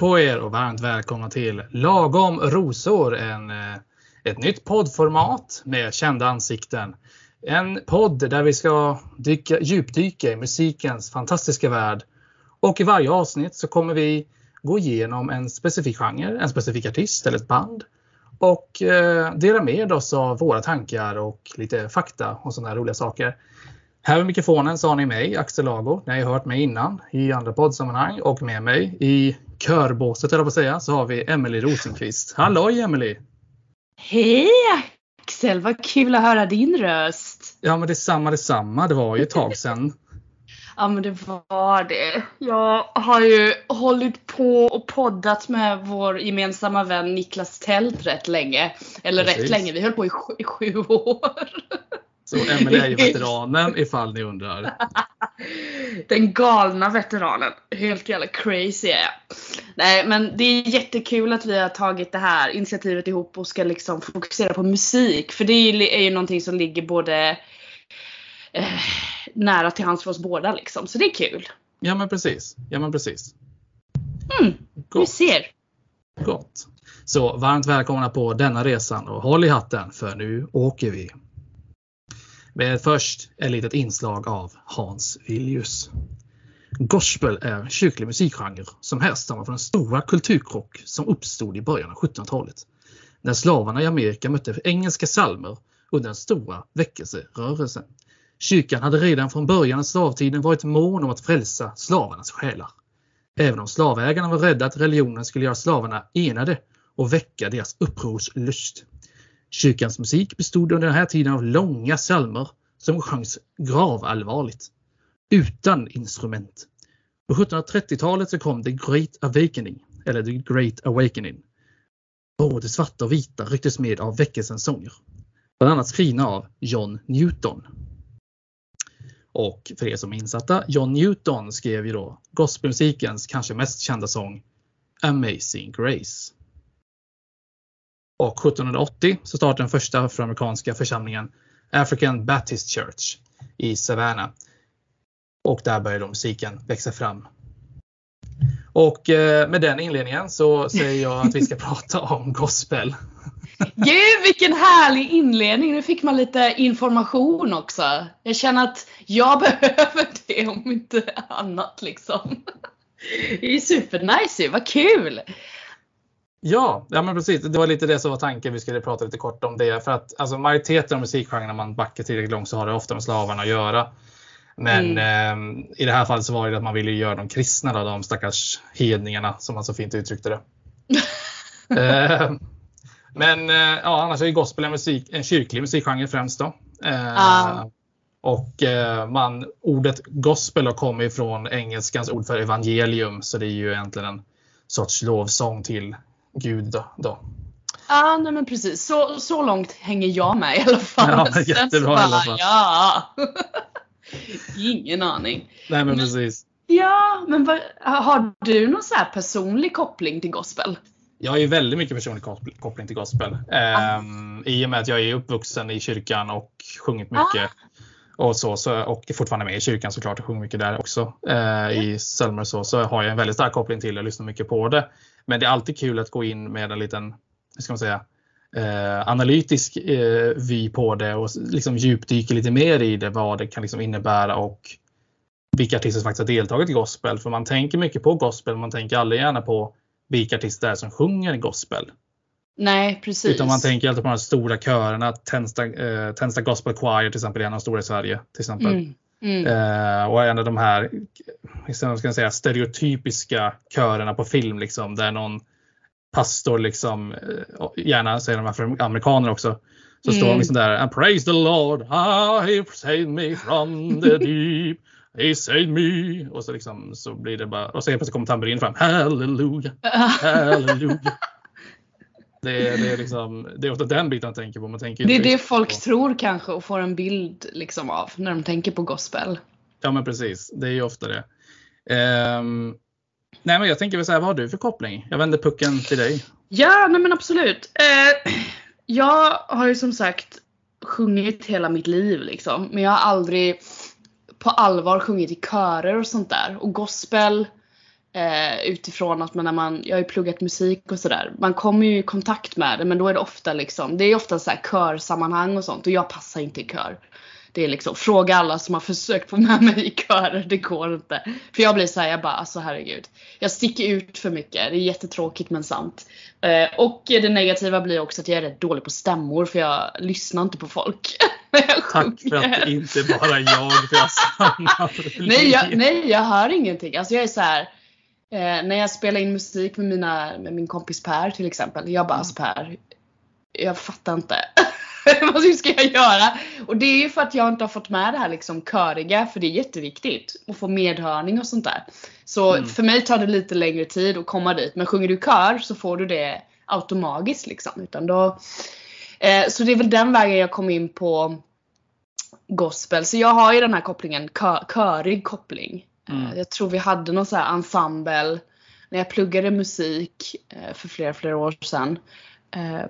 Hej på er och varmt välkomna till Lagom rosor. En, eh, ett nytt poddformat med kända ansikten. En podd där vi ska dyka, djupdyka i musikens fantastiska värld. Och i varje avsnitt så kommer vi gå igenom en specifik genre, en specifik artist eller ett band. Och eh, dela med oss av våra tankar och lite fakta och sådana här roliga saker. Här vid mikrofonen så har ni mig, Axel Lago. Ni har ju hört mig innan i andra poddsammanhang och med mig i körbåset, eller att säga, så har vi Emelie Rosenqvist. Halloj Emelie! Hej Axel, vad kul att höra din röst. Ja men detsamma detsamma, det var ju ett tag sedan. Ja men det var det. Jag har ju hållit på och poddat med vår gemensamma vän Niklas Tält rätt länge. Eller Precis. rätt länge, vi höll på i sju, i sju år. Så Emelie är ju veteranen ifall ni undrar. Den galna veteranen. Helt jävla crazy är jag. Nej men det är jättekul att vi har tagit det här initiativet ihop och ska liksom fokusera på musik. För det är ju- är ju någonting som ligger både eh, nära till hands för oss båda liksom. Så det är kul. Ja men precis. Ja men precis. Mm, vi Gott. ser. Gott. Så varmt välkomna på denna resan och håll i hatten för nu åker vi. Men först ett litet inslag av Hans Villius. Gospel är en kyrklig musikgenre som härstammar från den stora kulturkrock som uppstod i början av 1700-talet. När slavarna i Amerika mötte engelska psalmer under den stora väckelserörelsen. Kyrkan hade redan från början av slavtiden varit mån om att frälsa slavarnas själar. Även om slavägarna var rädda att religionen skulle göra slavarna enade och väcka deras upprorslust. Kyrkans musik bestod under den här tiden av långa psalmer som sjöngs gravallvarligt, utan instrument. På 1730-talet så kom The Great Awakening, eller The Great Awakening. Både svarta och vita rycktes med av väckelsens sånger. Bland annat skrivna av John Newton. Och för er som är insatta, John Newton skrev ju då gospelmusikens kanske mest kända sång Amazing Grace. Och 1780 så startade den första afroamerikanska församlingen African Baptist Church i Savannah. Och där började då musiken växa fram. Och eh, med den inledningen så säger jag att vi ska prata om gospel. Gud vilken härlig inledning. Nu fick man lite information också. Jag känner att jag behöver det om inte annat liksom. Det är supernice ju, vad kul! Ja, ja men precis. Det var lite det som var tanken. Vi skulle prata lite kort om det. För att alltså, majoriteten av musikgenren, när man backar tillräckligt långt, så har det ofta med slavarna att göra. Men eh, i det här fallet så var det att man ville göra dem kristna, då, de stackars hedningarna som man så fint uttryckte det. eh, men eh, ja, annars är ju gospel en, musik, en kyrklig musikgenre främst. Då. Ja. Och eh, man, ordet gospel då kommer ifrån engelskans ord för evangelium, så det är ju egentligen en sorts lovsång till Gud. Då, då. Ja, nej men precis. Så, så långt hänger jag med i alla fall. Ja, jättebra så i alla bara, fall. Ja. Ingen aning. Nej men precis. Ja, men vad, har du någon så här personlig koppling till gospel? Jag har ju väldigt mycket personlig koppl- koppling till gospel. Ehm, I och med att jag är uppvuxen i kyrkan och sjungit mycket. Och, så, så, och fortfarande med i kyrkan såklart och sjunger mycket där också. Eh, I psalmer och så, så har jag en väldigt stark koppling till det och lyssnar mycket på det. Men det är alltid kul att gå in med en liten, hur ska man säga, eh, analytisk eh, vy på det och liksom djupdyka lite mer i det, vad det kan liksom innebära och vilka artister som faktiskt har deltagit i gospel. För man tänker mycket på gospel, man tänker aldrig gärna på vilka artister det är som sjunger gospel. Nej, precis. Utan man tänker alltid på de här stora körerna. Tensta, eh, Tensta Gospel Choir till exempel är en av de stora i Sverige. Till exempel. Mm, mm. Eh, och en av de här ska jag säga, stereotypiska körerna på film. Liksom, där någon pastor, liksom, eh, gärna säger de amerikaner också. Så står de Mm. liksom där. And praise the Lord, he saved me from the deep. He saved me. Och så, liksom, så blir det bara, och så plötsligt kommer tamburin fram. Halleluja, halleluja. Det är, det, är liksom, det är ofta den biten man tänker på. Man tänker Det är det folk på- tror kanske och får en bild liksom av när de tänker på gospel. Ja men precis, det är ju ofta det. Ehm, nej men jag tänker väl säga, vad har du för koppling? Jag vänder pucken till dig. Ja, nej men absolut. Eh, jag har ju som sagt sjungit hela mitt liv liksom. Men jag har aldrig på allvar sjungit i körer och sånt där. Och gospel Eh, utifrån att man, när man, jag har ju pluggat musik och sådär. Man kommer ju i kontakt med det men då är det ofta liksom, det är ofta så här körsammanhang och sånt och jag passar inte i kör. Det är liksom, fråga alla som har försökt få med mig i körer, det går inte. För jag blir såhär, jag bara alltså herregud. Jag sticker ut för mycket, det är jättetråkigt men sant. Eh, och det negativa blir också att jag är rätt dålig på stämmor för jag lyssnar inte på folk. Tack för att det inte bara jag, för. Nej jag, nej, jag hör ingenting. Alltså jag är så här. Eh, när jag spelar in musik med, mina, med min kompis Per till exempel. Jag bara, alltså Per, jag fattar inte. Vad ska jag göra? Och det är ju för att jag inte har fått med det här liksom köriga, för det är jätteviktigt. Att få medhörning och sånt där. Så Mm. för mig tar det lite längre tid att komma dit. Men sjunger du kör så får du det automatiskt liksom. Utan då, eh, så det är väl den vägen jag kom in på gospel. Så jag har ju den här kopplingen, kö, körig koppling. Mm. Eh, Jag tror vi hade någon sån här ensemble när jag pluggade musik eh, för flera, flera år sedan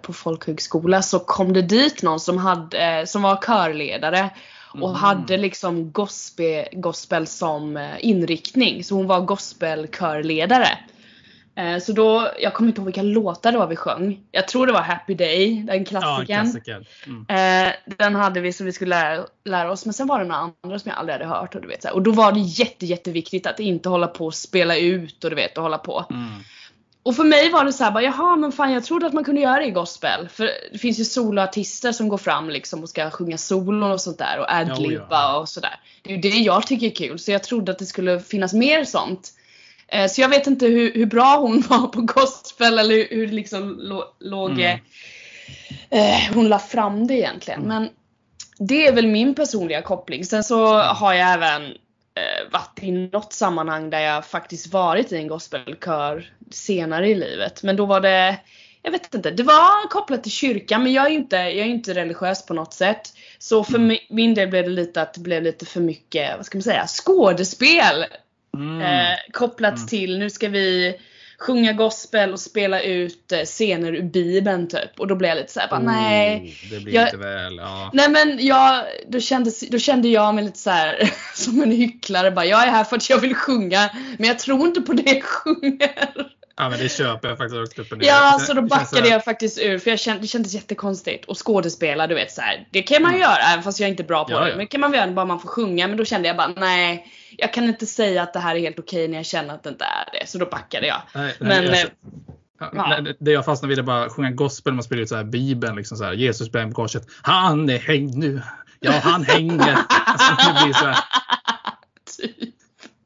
på folkhögskola så kom det dit någon som, hade, eh, som var körledare och Mm. hade liksom gospel, gospel som eh, inriktning. Så hon var gospelkörledare. Eh, Så då, jag kommer inte ihåg vilka låtar det var vi sjöng. Jag tror det var Happy Day, den Ja, en klassikern. klassiker. Mm. Eh, den hade vi som vi skulle lära, lära oss. Men sen var det några andra som jag aldrig hade hört. Och, du vet, och då var det jätte, jätteviktigt att inte hålla på och spela ut och du vet och hålla på. Mm. Och för mig var det så här, bara, jaha men fan jag trodde att man kunde göra det i gospel. För det finns ju soloartister som går fram liksom och ska sjunga solon och sånt där och adlibba ja. och sådär. Det är ju det jag tycker är kul. Så jag trodde att det skulle finnas mer sånt. Eh, Så jag vet inte hur, hur bra hon var på gospel eller hur, hur liksom lå- låg Mm. eh, hon la fram det egentligen. Men det är väl min personliga koppling. Sen så har jag även varit i något sammanhang där jag faktiskt varit i en gospelkör senare i livet. Men då var det, jag vet inte, det var kopplat till kyrkan men jag är ju inte, jag är inte religiös på något sätt. Så för mi- min del blev det lite att det blev lite för mycket, vad ska man säga, skådespel Mm. eh, kopplat Mm. till nu ska vi sjunga gospel och spela ut eh, scener ur bibeln typ. Och då blev jag lite såhär, bara, nej. Oh, det blir jag- inte väl. Ja. Nej men jag, då, kändes, då kände jag mig lite så här som en hycklare. Bara, jag är här för att jag vill sjunga men jag tror inte på det jag sjunger. ja, men det köper jag faktiskt också upp och ner. Ja, Det- så då det backade jag faktiskt ur för jag kände, det kändes jättekonstigt. Och skådespela, du vet så här, det kan man ju göra även fast jag är inte bra på Mm. Ja, det. ja. Men kan man väl göra bara man får sjunga. Men då kände jag bara nej, jag kan inte säga att det här är helt okej när jag känner att det inte är det. Så då backade jag. Nej, nej, Men, jag- eh, Ja, det- Det jag fastnade vid är bara sjunga gospel, man spelar ut så här bibeln, liksom så här, Jesus bär på korset. Han är hängd nu. Ja, han hänger. Alltså, det blir så här, Typ.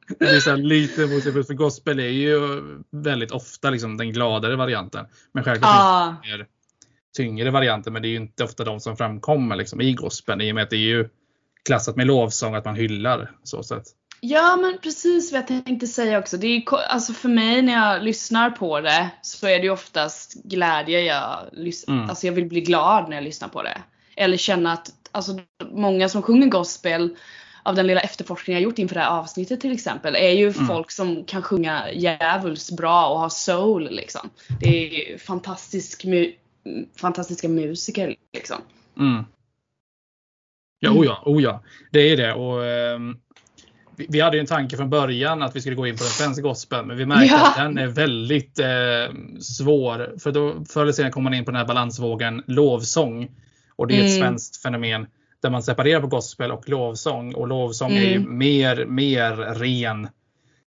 det blir så här lite motsägelsefullt, för gospel är ju väldigt ofta liksom den gladare varianten. Men självklart det mer tyngre varianter, men det är ju inte ofta de som framkommer liksom, i gospeln i och med att det är ju klassat med lovsång, att man hyllar så sätt. Ja men precis vad jag tänkte säga också. Det är, alltså för mig när jag lyssnar på det så är det oftast glädje jag Mm. Alltså jag vill bli glad när jag lyssnar på det. Eller känna att, alltså många som sjunger gospel av den lilla efterforskningen jag gjort inför det här avsnittet till exempel är ju Mm. folk som kan sjunga djävulskt bra och ha soul liksom. Det är ju fantastisk mu- fantastiska musiker liksom. Mm. Ja, Mm. oh ja, oh ja. Det är det. Och, ehm, vi, hade ju en tanke från början att vi skulle gå in på den svenska gospeln, men vi märkte Ja. att den är väldigt eh, svår. För då förr eller senare kommer man in på den här balansvågen lovsång. Och det är ett Mm. svenskt fenomen där man separerar på gospel och lovsång. Och lovsång är ju Mm. mer, mer ren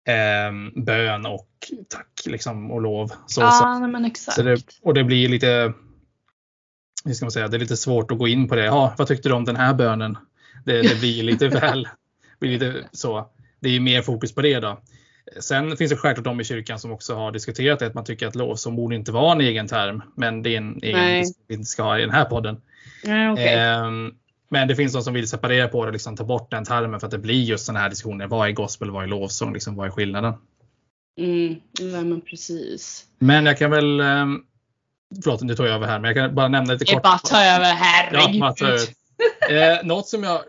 eh, bön och tack liksom, och lov. Så, så. Ja nej, men exakt. Så det, och det blir lite hur ska man säga, det är lite svårt att gå in på det. Ja, vad tyckte du om den här bönen? Det, det blir lite väl, blir lite så. Det är ju mer fokus på det då. Sen finns det självklart de i kyrkan som också har diskuterat det, att man tycker att lovsång borde inte vara en egen term. Men det är en egen Nej. vi inte ska ha i den här podden. Ja, okej. Ehm, men det finns de som vill separera på det, liksom ta bort den termen för att det blir just sådana här diskussioner. Vad är gospel? Vad är lovsång? Liksom, vad är skillnaden? Mm, nej men precis. Men jag kan väl, ehm, förlåt nu tar jag över här, men jag kan bara nämna lite Det är kort. bara ta över, Ja, herregud. över. Eh, något som jag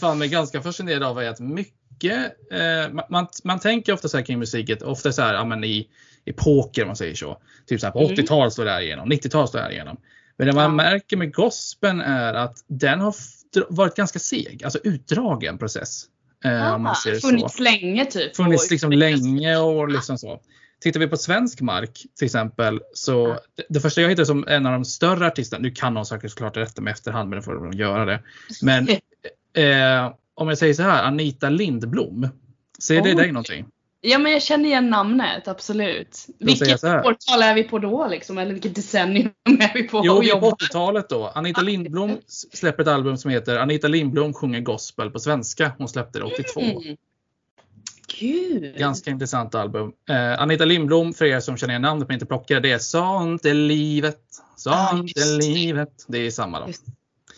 fann mig ganska fascinerad av är att mycket, eh, man- man, man tänker ofta så här kring musiket, ofta så här ja, men i epoker om man säger så. Typ så här på Mm. 80-talet slår det här igenom, 90-talet slår det här igenom. Men det man Ja. märker med gospeln är att den har varit ganska seg, alltså utdragen process. Eh, om man Ah, ser det så. funnits länge typ. Funnits liksom länge och liksom så. Tittar vi på svensk mark till exempel så Ja. det, det första jag hittade som en av de större artisterna, nu kan någon säkert såklart rätta mig efterhand men det får de göra det. Men eh, om jag säger så här, Anita Lindblom. Säger det Oj. dig någonting? Ja men jag känner igen namnet, absolut. Vilket årtal är vi på då liksom? Eller vilket decennium är vi på? Jo, vi är på jobbar? 80-talet då. Anita Lindblom släpper ett album som heter Anita Lindblom sjunger gospel på svenska. Hon släppte det 82. Mm. Gud. Ganska intressant album. Eh, Anita Lindblom, för er som känner igen namnet men inte plockar, det är Sånt är livet. Ja, Sånt just är det. livet. Det är samma då. Just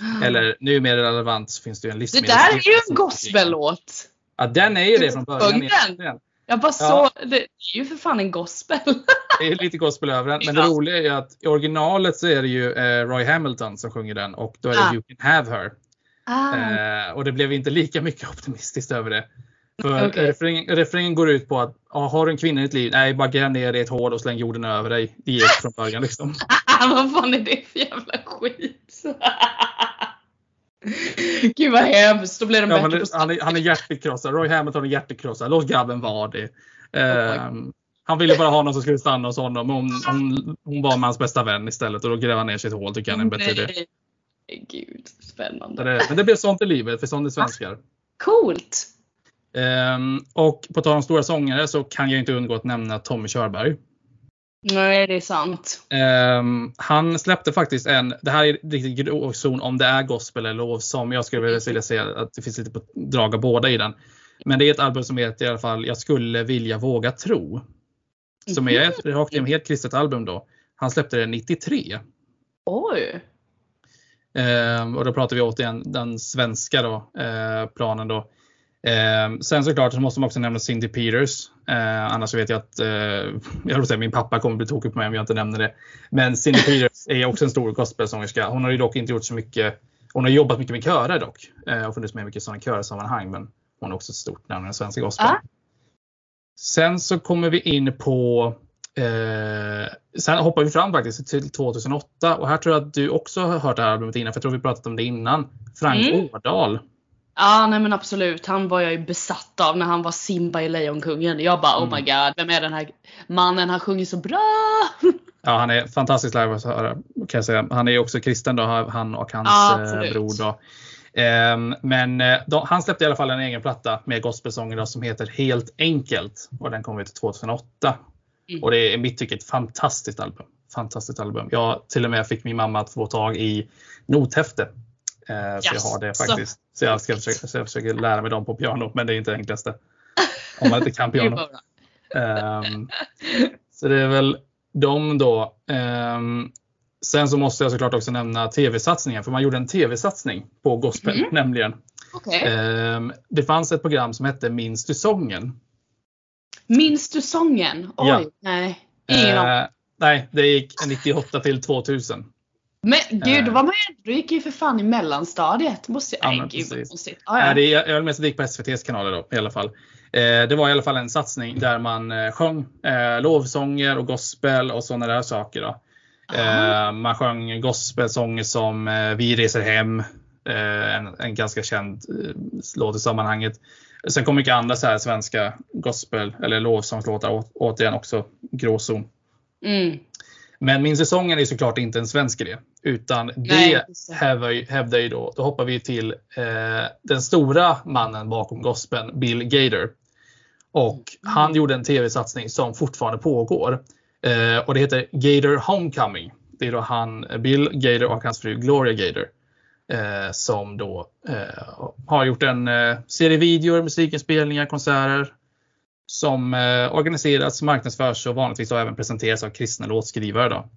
Eller nu mer relevant så finns det ju en Det livsmedels... där är ju en gospellåt. Ja, den är ju det från början. Den? Jag bara Ja. så, det är ju för fan en gospel. Det är lite gospel över den. Men det roliga är ju att i originalet så är det ju eh, Roy Hamilton som sjunger den och då är det Ah. You can have her. Ah. Eh, och det blev inte lika mycket optimistiskt över det. För Okej. refrängen, refrängen går ut på att ah, har du en kvinna i ditt liv, nej bara gräv ner det i ett hål och släng jorden över dig. Det gick från början liksom. Vad fan är det för jävla skit? Gud vad hemskt, då blir de Ja, bättre på han, är, han är hjärtekrossad. Roy Hamilton är hjärtekrossad. Låt grabben vara det. Eh, han ville bara ha någon som skulle stanna hos honom. men Hon, hon, hon var med hans bästa vän istället och då grävde han ner ett hål tycker han är en bättre idé. Gud, spännande. det- Men det blev sånt i livet för sånt är svenskar. Coolt! Ehm, och på tal om stora sångare så kan jag inte undgå att nämna Tommy Körberg. Nej, det är sant. Ehm, han släppte faktiskt en, det här är riktigt gråzon om det är gospel eller lovsång. Jag skulle vilja- säga att det finns lite på drag av båda i den. Men det är ett album som heter i alla fall Jag skulle vilja våga tro. Som är ett rakt igenom helt kristet album då. Han släppte det 93. Oj! Ehm, och då pratar vi återigen den svenska då, eh, planen då. Ehm, sen såklart så måste man också nämna Cindy Peters. Eh, annars vet jag att eh, jag säga, min pappa kommer bli tokig på mig om jag inte nämner det. Men Cindy Peters är också en stor gospelsångerska. Hon har ju dock inte gjort så mycket. Hon har jobbat mycket med körer dock eh, och funnits med mycket i sådana körsammanhang. Men hon är också ett stort namn i den svenska gospeln. Ja. Sen så kommer vi in på Eh, sen hoppar vi fram faktiskt till 2008 och här tror jag att du också har hört det här albumet innan för jag tror vi pratat om det innan. Frank Mm. Årdal. Ja, nej men absolut. Han var jag ju besatt av när han var Simba i Lejonkungen. Jag bara oh Mm. my god, vem är den här mannen? Han sjunger så bra! Ja, han är fantastisk live att höra kan jag säga. Han är också kristen då, han och hans absolut. bror. Då. Ehm, men eh, då, han släppte i alla fall en egen platta med gospelsånger då, som heter Helt enkelt och den kom ut 2008. Mm. Och det är i mitt tycke ett fantastiskt album. Fantastiskt album. Jag till och med fick min mamma att få tag i nothäfte. Eh, så jag har det faktiskt. Så jag ska försöka, så jag försöker lära mig dem på piano, men det är inte det enklaste. Om man inte kan piano. Ehm, så det är väl de då. Ehm, sen så måste jag såklart också nämna tv-satsningen, för man gjorde en tv-satsning på gospel Mm. nämligen. Okej. Ehm, det fanns ett program som hette Minns du sången? Minns du sången? Oj, Ja. nej. Ingen. Eh, nej, det gick 98 till 2000. Men gud, eh. då var man ju, du gick ju för fan i mellanstadiet. Måste jag, Ja, nej gud. Ah, Nej, ja. det, jag jag vill mest gick på SVTs kanaler då i alla fall. Eh, det var i alla fall en satsning där man eh, sjöng eh, lovsånger och gospel och sådana där saker. Då. Eh, man sjöng gospelsånger som eh, Vi reser hem. Eh, en, en ganska känd eh, låt i sammanhanget. Sen kom mycket andra så här svenska gospel eller lovsångslåtar. Å, återigen också gråzon. Mm. Men Min säsongen är såklart inte en svensk idé. Utan det Nej, just det. hävdar hävdar ju då, då hoppar vi till eh, den stora mannen bakom gospeln, Bill Gader. Och Mm. han gjorde en tv-satsning som fortfarande pågår. Eh, och det heter Gader Homecoming. Det är då han, Bill Gader och hans fru Gloria Gader. Eh, som då eh, har gjort en eh, serie videor, musikinspelningar, konserter. Som eh, organiseras, marknadsförs och vanligtvis även presenteras av kristna låtskrivare. Då.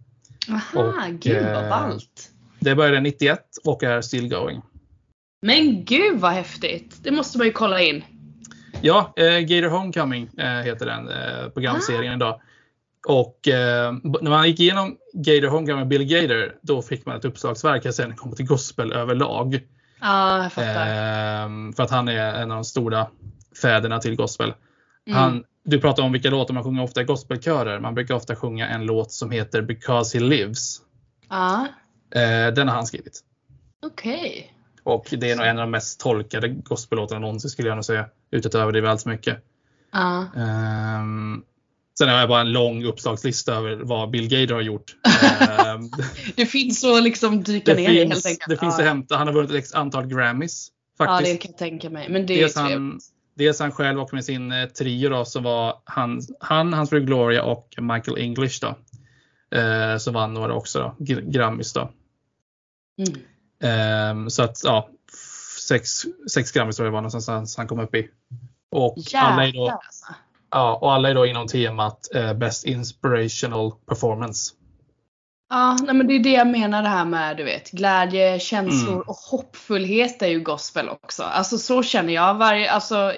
Aha, Och, gud vad eh, ballt. Det började 91 och är still going. Men gud vad häftigt. Det måste man ju kolla in. Ja, eh, Gator Homecoming eh, heter den eh, programserien idag. Och eh, när man gick igenom Gator Homecoming med Bill Gator, då fick man ett uppslagsverk sen när det kommer till gospel överlag. Ja, jag fattar. Eh, för att han är en av de stora fäderna till gospel. Mm. Han, du pratar om vilka låtar man sjunger ofta i gospelkörer. Man brukar ofta sjunga en låt som heter Because He Lives. Ja, Eh, den har han skrivit. okej. Och det är nog en av de mest tolkade gospellåtarna någonsin skulle jag nog säga. Utan att överdriva allt för mycket. Ja. Ehm, sen har jag bara en lång uppslagslista över vad Bill Gader har gjort. Ehm, Det finns att liksom dyka det ner i helt finns, enkelt. det finns ja. att hämta. Han har vunnit ett antal Grammys. Ja, Faktiskt. det kan jag tänka mig. Men det är trevligt. Dels han själv och med sin eh, trio då, som var han, han, hans fru Gloria och Michael English då. Eh, som vann några också då, Gr- Grammys då. Mm. Ehm, så att ja, sex, sex Grammys tror jag var någonstans han kom upp i. Och alla, är då, alltså. ja, och alla är då inom temat eh, Best Inspirational Performance. Ja, nej, men det är det jag menar det här med du vet glädje, känslor Mm. och hoppfullhet är ju gospel också. Alltså så känner jag varje, alltså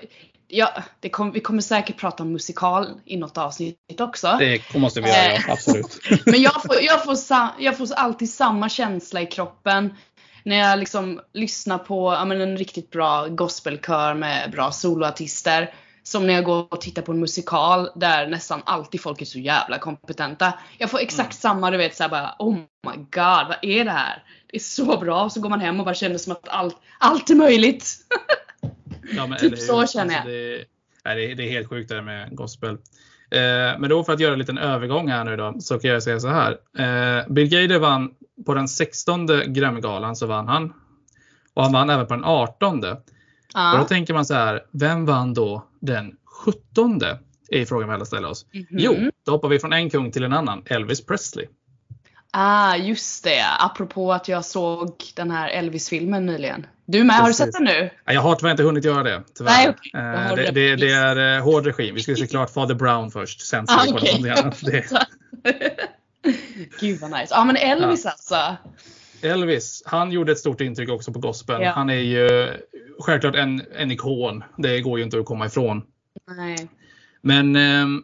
ja, kom, vi kommer säkert prata om musikal i något avsnitt också. Det måste vi göra, Eh. ja, absolut. Men jag får, jag, får sa, jag får alltid samma känsla i kroppen när jag liksom lyssnar på ja, en riktigt bra gospelkör med bra soloartister. Som när jag går och tittar på en musikal där nästan alltid folk är så jävla kompetenta. Jag får exakt Mm. samma, du vet såhär bara oh my god, vad är det här? Det är så bra. Så går man hem och bara känner som att allt, allt är möjligt. Ja, men, Typ så känner jag. Alltså, det, nej, det, är- helt sjukt det där med gospel. Eh, men då för att göra en liten övergång här nu då så kan jag säga så här. Eh, Bill Gader vann på den 16 Grammygalan så vann han. Och han vann även på den 18. Och då tänker man så här, vem vann då den 17? Är frågan vi alla ställer oss. Mhm. Jo, då hoppar vi från en kung till en annan. Elvis Presley. Ah, just det. Apropå att jag såg den här Elvis-filmen nyligen. Du med? Har du sett den nu? Ja, Jag har tyvärr inte hunnit göra det. Tyvärr. Nej. Då Eh, det, det det, är eh, hård regim. Vi skulle se klart Father Brown först. Sen ska Ah, vi någonting annat. Det, Gud vad nice. Ja men Elvis alltså. Elvis, han gjorde ett stort intryck också på gospel. Ja. Han är ju självklart en, en ikon. Det går ju inte att komma ifrån. Nej. Men ehm,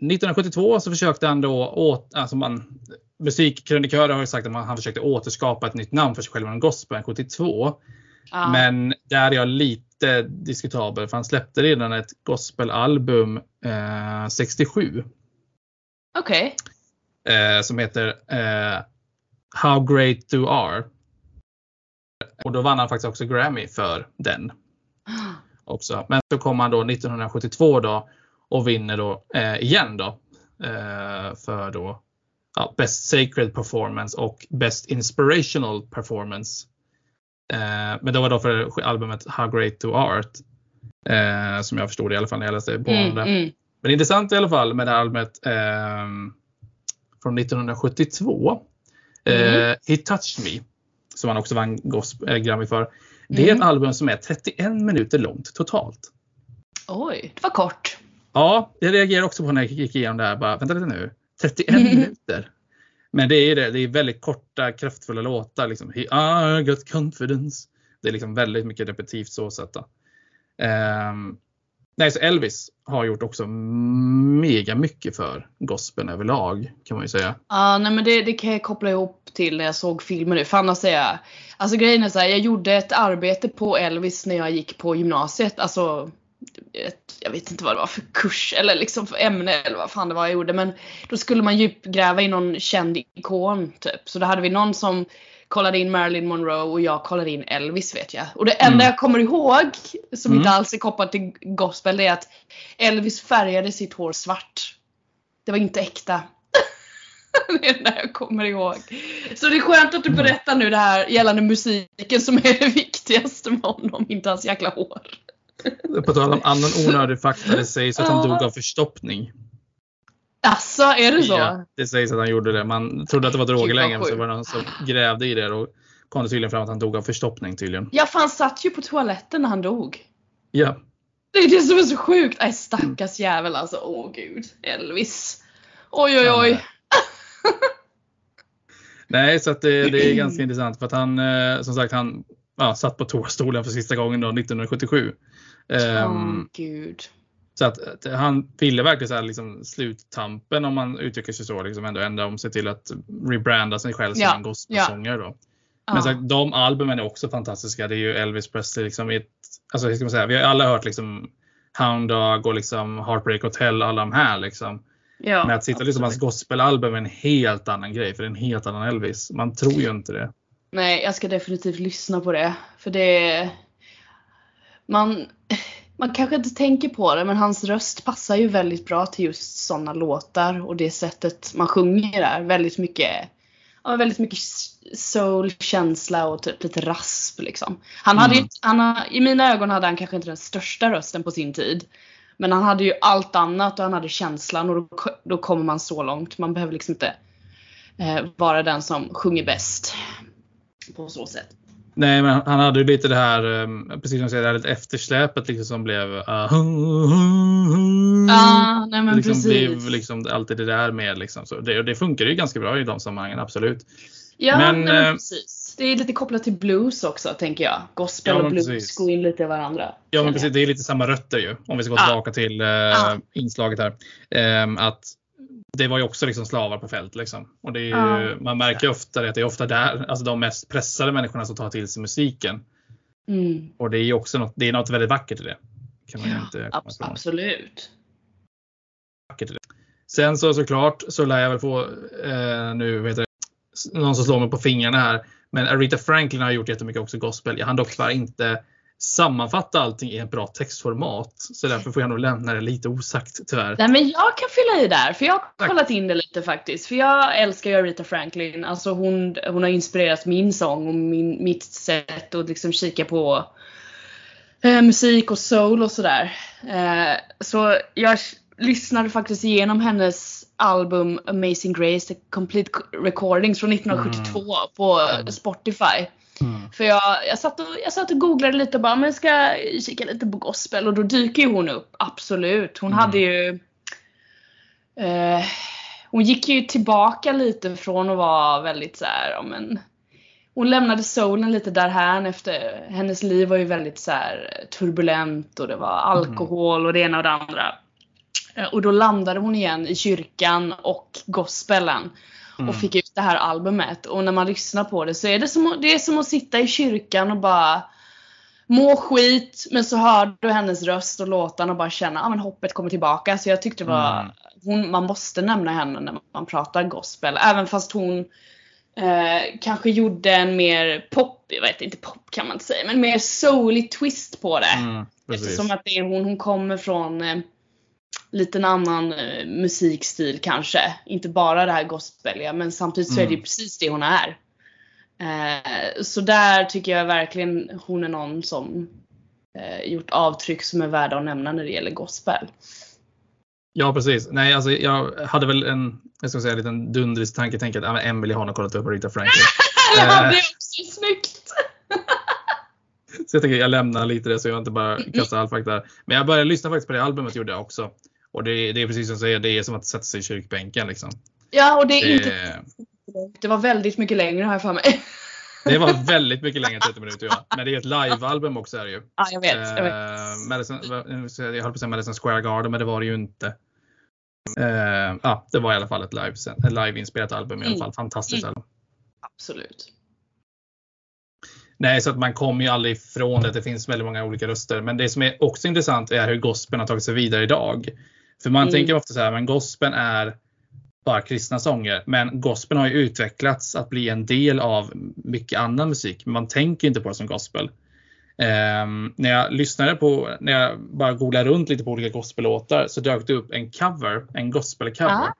1972 så försökte han då, åt, alltså man, musikkrönikörer har ju sagt att man, han försökte återskapa ett nytt namn för sig själv inom gospeln 72. Ja. Men där är jag lite diskutabel för han släppte redan ett gospelalbum eh, 67 Okej. eh, som heter eh, How Great You Are. Och då vann han faktiskt också Grammy för den också. Men så kom han då 1972 då och vinner då eh, igen då eh, för då ja, Best Sacred Performance och Best Inspirational Performance. Eh, men det var då för albumet How Great You Art. Eh, som jag förstod i alla fall när jag läste på Mm, det. mm. Men intressant i alla fall med det här albumet eh, från 1972. Mm. Eh, He Touched Me. Som han också vann gosp- äh, Grammy för. Det är Mm. ett album som är 31 minuter långt totalt. Oj, det var kort. Ja, jag reagerade också på när jag gick igenom det här. Bara, Vänta lite nu. 31 Mm. minuter. Men det är det. Det är väldigt korta, kraftfulla låtar. Liksom. I got confidence. Det är liksom väldigt mycket repetitivt så sett. då. Nej, så Elvis har gjort också mega mycket för gospeln överlag kan man ju säga. Ja, nej men det, det kan jag koppla ihop till när jag såg filmen nu. För annars är jag, alltså grejen är så här, jag gjorde ett arbete på Elvis när jag gick på gymnasiet. Alltså, ett, jag vet inte vad det var för kurs eller liksom för ämne eller vad fan det var jag gjorde. Men då skulle man djupgräva i någon känd ikon typ. Så då hade vi någon som kollade in Marilyn Monroe och jag kollade in Elvis vet jag. Och det enda Mm. jag kommer ihåg, som Mm. inte alls är kopplat till gospel, det är att Elvis färgade sitt hår svart. Det var inte äkta. det är det jag kommer ihåg. Så det är skönt att du berättar nu det här gällande musiken som är det viktigaste med honom, inte hans jäkla hår. På tal om annan onödig fakta. Det sägs att han dog av förstoppning. Alltså, är det så? Ja, det sägs att han gjorde det. Man trodde att det var droger länge men så var det någon som grävde i det och kom det tydligen fram att han dog av förstoppning tydligen. Ja, för han satt ju på toaletten när han dog. Ja. Det är det som är så sjukt. Nej, stackars jävel alltså. Åh gud. Elvis. Oj, oj, oj. Nej, så det, det är ganska intressant för att han eh, som sagt han ja, satt på toastolen för sista gången då 1977. Ehm, Åh gud. Så att, han ville verkligen så här, liksom, sluttampen om man uttrycker sig så. Liksom, ändå ändra om sig till att rebranda sig själv som Ja, en gospelsångare. Då. Men Ja. så, de albumen är också fantastiska. Det är ju Elvis Presley. Liksom, ett, alltså, hur ska man säga, vi har alla hört liksom, Hound Dog och liksom, Heartbreak Hotel. Alla de här. Liksom. ja, Men att sitta liksom, hans absolut. gospelalbum är en helt annan grej. För det är en helt annan Elvis. Man tror ju inte det. Nej, jag ska definitivt lyssna på det. För det... Man, man kanske inte tänker på det, men hans röst passar ju väldigt bra till just sådana låtar och det sättet man sjunger där. Väldigt mycket, ja, väldigt mycket soul, känsla och typ lite rasp liksom. Han hade Mm. ju, han, har- I mina ögon hade han kanske inte den största rösten på sin tid. Men han hade ju allt annat och han hade känslan och då, då kommer man så långt. Man behöver liksom inte eh, vara den som sjunger bäst. På så sätt. Nej, men han hade ju lite det här, um, precis som du säger, det här lite eftersläpet liksom som blev uh, Ja, nej men liksom precis. blev liksom alltid det där med liksom. Så det, och det funkar ju ganska bra i de sammanhangen, absolut. Ja, Men, nej, men eh, precis. Det är lite kopplat till blues också tänker jag. Gospel Ja, och blues precis. går in lite i varandra. Ja, men precis. Det är lite samma rötter ju. Om vi ska gå Ja. tillbaka till eh, Ja. inslaget här. Ehm, att det var ju också liksom slavar på fält. Liksom. Och ju, Ja. Man märker ofta att det är ofta där, alltså de mest pressade människorna som tar till sig musiken. Mm. Och det är ju också något, det är något väldigt vackert i det. Kan man Ja, inte ifrån. absolut. Vackert i det. Sen så såklart så lär jag väl få eh, nu vet jag, någon som slår mig på fingrarna här. Men Aretha Franklin har gjort jättemycket också gospel. Jag hann dock tyvärr inte sammanfatta allting i ett bra textformat. Så därför får jag nog lämna det lite osagt tyvärr. Nej men jag kan fylla i där, för jag har Tack. kollat in det lite faktiskt. För jag älskar ju Aretha Franklin. Alltså hon, hon har inspirerat min sång och min, mitt sätt att liksom kika på eh, musik och soul och sådär. Eh, så jag lyssnade faktiskt igenom hennes album Amazing Grace, The Complete Recordings från 1972 på Spotify. Mm. För jag, jag, satt och, jag satt och googlade lite och bara, men jag ska kika lite på gospel och då dyker ju hon upp, absolut. Hon Mm. hade ju eh, Hon gick ju tillbaka lite från att vara väldigt så här, ja men hon lämnade soulen lite därhän efter, hennes liv var ju väldigt så här turbulent och det var alkohol och det ena och det andra. Eh, Och då landade hon igen i kyrkan och gospelen Mm. och fick ut det här albumet. Och när man lyssnar på det så är det som, det är som att sitta i kyrkan och bara må skit men så hör du hennes röst och låtarna och bara känna att ah, men hoppet kommer tillbaka. Så jag tyckte det var, Mm. hon, man måste nämna henne när man pratar gospel. Även fast hon eh, kanske gjorde en mer pop, jag vet inte pop kan man inte säga, men mer soulig twist på det. Mm, precis. Eftersom att det är hon, hon kommer från eh, lite en annan eh, musikstil kanske. Inte bara det här gospeliga men samtidigt så är det ju Mm. precis det hon är. Eh, så där tycker jag verkligen hon är någon som eh, gjort avtryck som är värda att nämna när det gäller gospel. Ja precis. Nej, alltså, jag hade väl en, jag ska säga, en liten dundrisk tanke. Tänk att men Emily har nog kollat upp Aretha Franklin. ja, det är också snyggt! Så jag tänker jag lämnar lite det så jag inte bara kastar all fakta. Men jag började lyssna faktiskt på det albumet gjorde jag också. Och det, det är precis som du säger, det är som att sätta sig i kyrkbänken. Liksom. Ja, och det är inte Det, Det var väldigt mycket längre har jag för mig. det var väldigt mycket längre än 30 minuter. Ja. Men det är ett livealbum också. Är det ju. Ja, jag vet. Jag vet. Eh, Madison, jag höll på att säga Madison Square Garden, men det var det ju inte. Eh, ja, det var i alla fall ett live, ett live-inspelat album i alla Mm. fall. Fantastiskt Mm. album. Absolut. Nej, så att man kommer ju aldrig ifrån det. Det finns väldigt många olika röster. Men det som är också intressant är hur gospeln har tagit sig vidare idag. För man Mm. tänker ofta så här, men gospeln är bara kristna sånger. Men gospeln har ju utvecklats att bli en del av mycket annan musik. Man tänker inte på det som gospel. Ehm, när jag lyssnade på, när jag bara googlade runt lite på olika gospellåtar så dök det upp en cover, en gospelcover.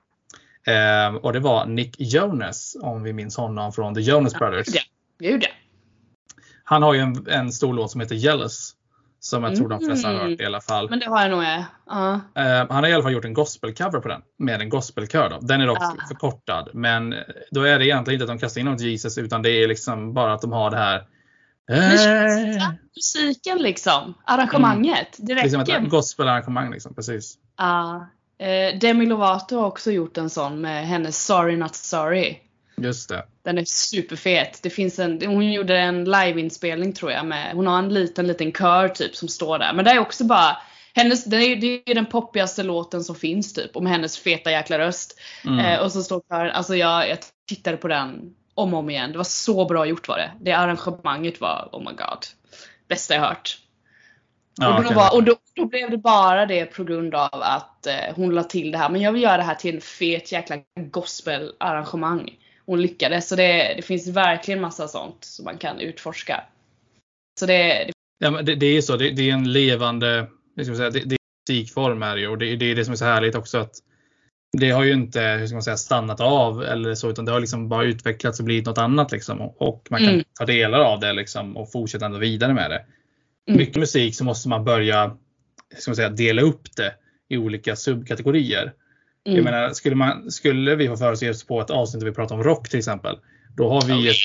Ehm, och det var Nick Jonas, om vi minns honom från The Jonas Brothers. Ja, ja. Han har ju en, en stor låt som heter Jealous. Som jag tror de flesta har Mm. hört i alla fall. Men det har jag nog. Eh, han har i alla fall gjort en gospelcover på den. Med en gospelkör. Då. Den är dock Ah. förkortad. Men då är det egentligen inte att de kastar in något Jesus utan det är liksom bara att de har det här. Men Eh, känslan, musiken liksom. Arrangemanget. Det räcker. liksom ett gospelarrangemang. Liksom, precis. Ja. Eh, Demi Lovato har också gjort en sån med hennes Sorry Not Sorry. Just det. Den är superfet. Det finns en, hon gjorde en liveinspelning tror jag med, hon har en liten liten kör typ som står där. Men det är också bara, hennes, det är, det är den poppigaste låten som finns typ. Med hennes feta jäkla röst. Mm. Eh, och så står kören, alltså jag, jag tittade på den om och om igen. Det var så bra gjort var det. Det arrangemanget var, oh my god. Bästa jag hört. Ja, och då, var, och då, då blev det bara det på grund av att eh, hon la till det här. Men jag vill göra det här till en fet jäkla gospelarrangemang. Hon lyckades. Så det, det finns verkligen massa sånt som man kan utforska. Så det, det... Ja, men det, det är så. Det, det, är en levande säga, det, det är musikform är det ju. Och det, det är det som är så härligt också. att det har ju inte hur ska man säga, stannat av eller så utan det har liksom bara utvecklats och blivit något annat. Liksom, och man kan mm. ta delar av det liksom, och fortsätta ändå vidare med det. Mm. Mycket musik så måste man börja ska man säga, dela upp det i olika subkategorier. Mm. Jag menar, skulle, man, skulle vi få för oss på ett avsnitt där vi pratar om rock till exempel. Då har vi ett,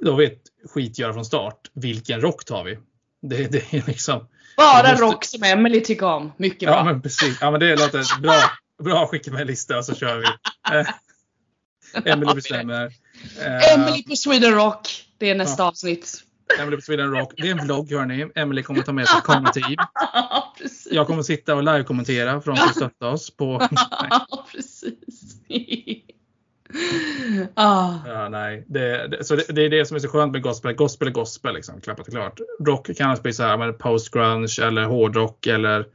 då har vi ett skitgöra från start. Vilken rock tar vi? Det, det är liksom. Bara måste... rock som Emily tycker om. Mycket bra. Ja men precis. Ja men det låter bra. Bra, skicka med en lista och så kör vi. Eh, Emily bestämmer. Eh, Emily på Sweden Rock. Det är nästa ja. avsnitt. Emily på Sweden Rock. Det är en vlogg hörni. Emily kommer ta med sig ett kamerateam. Jag kommer sitta och live-kommentera för de som stöttar oss på... precis. ah. ja, nej. Det, det, så det, det, är det som är så skönt med gospel. Gospel är gospel liksom, klappat och klart. Rock kan bli så här, post-grunge eller hårdrock eller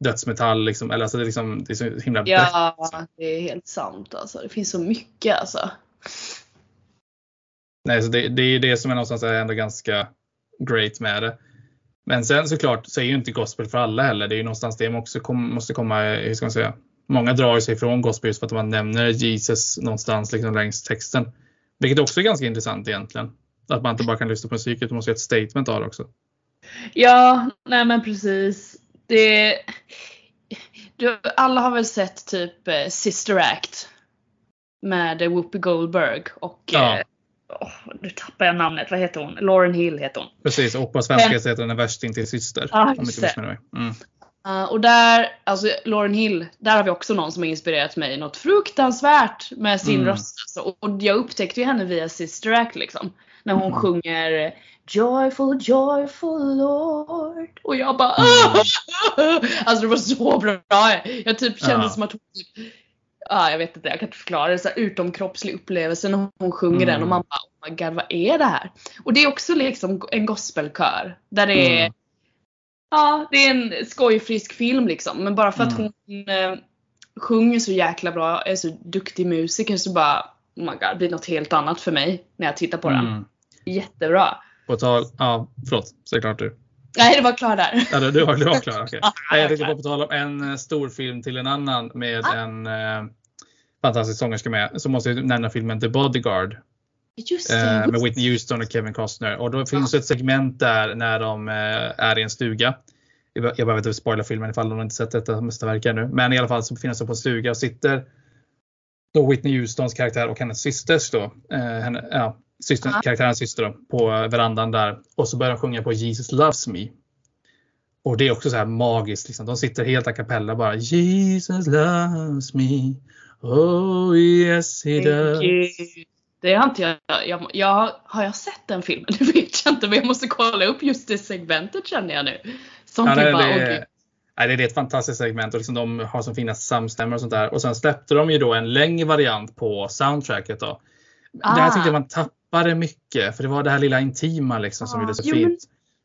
dödsmetall. Liksom, eller alltså det, är liksom, det är så himla Ja, brett. det är helt sant. Alltså. Det finns så mycket alltså. Nej, så det, det är det som är någonstans ändå ganska great med det. Men sen såklart så är ju inte gospel för alla heller. Det är ju någonstans det också kom, måste komma, hur ska man säga, många drar sig ifrån gospel just för att man nämner Jesus någonstans liksom längs texten. Vilket också är ganska intressant egentligen. Att man inte bara kan lyssna på musik utan man måste göra ett statement av det också. Ja, nej men precis. Det, du, alla har väl sett typ eh, Sister Act med Whoopi Goldberg och ja. Oh, nu tappar jag namnet, vad heter hon? Lauren Hill heter hon. Precis, och på svenska heter den En värsting till syster. Ah, om inte mm. Uh, och där, alltså Lauren Hill, där har vi också någon som har inspirerat mig något fruktansvärt med sin mm. röst. Alltså. Och jag upptäckte ju henne via Sister Act liksom. När hon mm. sjunger Joyful, joyful Lord. Och jag bara mm. Alltså det var så bra. Jag typ kände ja. som att hon ah, jag vet inte, jag kan inte förklara det. Så här, utomkroppslig upplevelse när hon sjunger mm. den och man bara oh my god vad är det här? Och det är också liksom en gospelkör. Där det är mm. Ja, det är en skojfrisk film liksom. Men bara för att mm. hon eh, sjunger så jäkla bra, är så duktig musiker så bara oh my god, det blir något helt annat för mig när jag tittar på den. Mm. Jättebra. På tal, ja förlåt, säg klart du. Nej, det var klar där. Ja, du var, du var klar, okay. Jag tänkte bara på tal om en eh, stor film till en annan med ah. en eh, fantastisk sångerska med. Så måste jag nämna filmen The Bodyguard. Just det, eh, med Whitney Houston och Kevin Costner. Och då finns det ett segment där när de eh, är i en stuga. Jag behöver inte spoila filmen ifall de inte sett detta mästerverk ännu. Men i alla fall så befinner sig på en stuga och sitter då Whitney Houstons karaktär och hennes systers då. Eh, henne, ja, syster, karaktärens syster då, på verandan där. Och så börjar de sjunga på Jesus loves me. Och det är också så här magiskt. Liksom. De sitter helt a cappella bara Jesus loves me. Oh yes he does. Det har inte jag, jag, jag, Har jag sett den filmen? Det vet jag inte men jag måste kolla upp just det segmentet känner jag nu. Sånt ja, det, bara, det, nej, det är ett fantastiskt segment och liksom de har så fina samstämmor och sånt där. Och sen släppte de ju då en längre variant på soundtracket. Då. Ah. Där tyckte jag man tappade mycket för det var det här lilla intima liksom som ah, blev så jo, fint.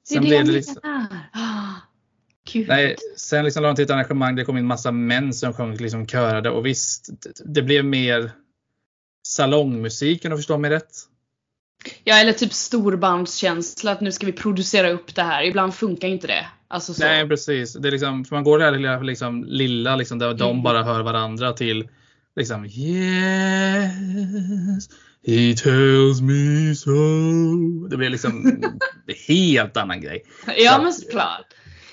Sen det är det det liksom, ah, Nej, sen liksom la de till ett arrangemang. Det kom in massa män som sjöng liksom körade och visst, det blev mer salongmusik om du förstår mig rätt. Ja eller typ storbandskänsla att nu ska vi producera upp det här. Ibland funkar inte det. Alltså så. Nej precis. Det är liksom, man går det här lilla, liksom, lilla liksom, där mm. de bara hör varandra till liksom Yes He tells me so. Det blir liksom en helt annan grej. Ja men såklart.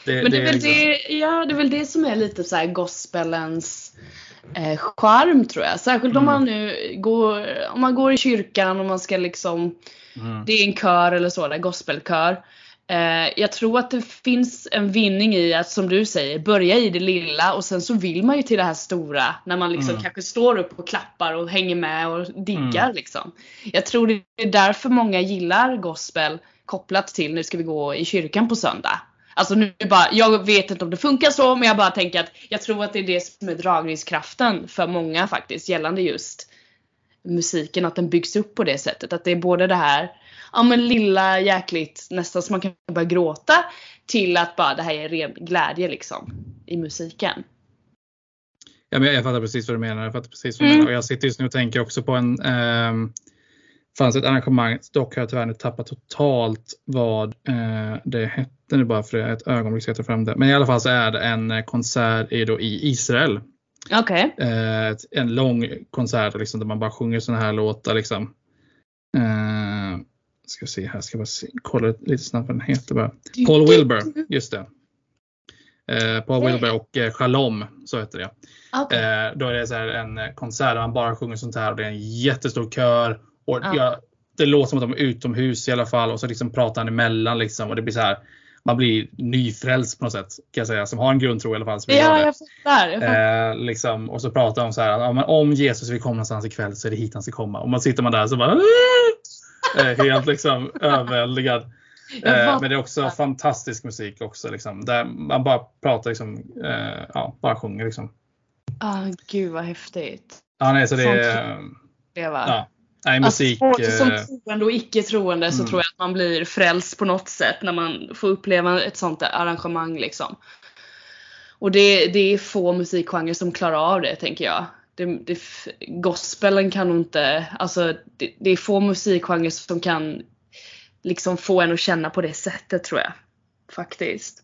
Det, men det, är väl liksom... det, ja, det är väl det som är lite så gospelens eh, charm tror jag. Särskilt mm. om man nu går, om man går i kyrkan och man ska liksom, mm. det är en kör eller så, där, gospelkör. Eh, jag tror att det finns en vinning i att som du säger, börja i det lilla och sen så vill man ju till det här stora när man liksom mm. kanske står upp och klappar och hänger med och diggar mm. liksom. Jag tror det är därför många gillar gospel kopplat till nu ska vi gå i kyrkan på söndag. Alltså nu bara, jag vet inte om det funkar så men jag bara tänker att jag tror att det är det som är dragningskraften för många faktiskt gällande just musiken. Att den byggs upp på det sättet. Att det är både det här ja men lilla jäkligt nästan så man kan börja gråta till att bara det här är ren glädje liksom i musiken. Ja, men jag fattar precis vad du menar. Jag fattar precis vad du mm. menar. Och jag sitter just nu och tänker också på en eh, fanns ett arrangemang, dock har jag tyvärr nu tappat totalt vad eh, det hette nu bara för ett ögonblick ska jag ta fram det. Men i alla fall så är det en eh, konsert i, då, i Israel. Okej. Eh, en lång konsert liksom, där man bara sjunger sådana här låtar. Liksom. Eh, ska se här, ska bara se, kolla lite snabbt vad den heter bara. Paul Wilbur, just det. Eh, Paul Okej. Wilbur och eh, Shalom, så heter det. Okej. Eh, då är det så här en eh, konsert där man bara sjunger sånt här och det är en jättestor kör. Och Ja. jag, det låter som att de är utomhus i alla fall och så liksom pratar han emellan liksom och det blir så här. Man blir nyfrälst på något sätt kan jag säga som har en grundtro i alla fall. Ja, jag fattar. Jag fattar. Eh, liksom, och så pratar de så här, ja, men om Jesus vill komma någonstans ikväll så är det hit han ska komma. Och man sitter man där så bara eh, helt liksom överväldigad. Eh, men det är också fantastisk musik också. Liksom, där man bara pratar, liksom, eh, ja, bara sjunger. Liksom. Ah, gud vad häftigt. Ja, nej, så det är, ja, nej, musik. Alltså, som eh, troende och icke troende så Mm. tror jag att man blir frälst på något sätt när man får uppleva ett sånt arrangemang liksom. Och det, det är få musikgenrer som klarar av det tänker jag. Det, det, gospelen kan nog inte, alltså det, det är få musikgenrer som kan liksom få en att känna på det sättet tror jag. Faktiskt.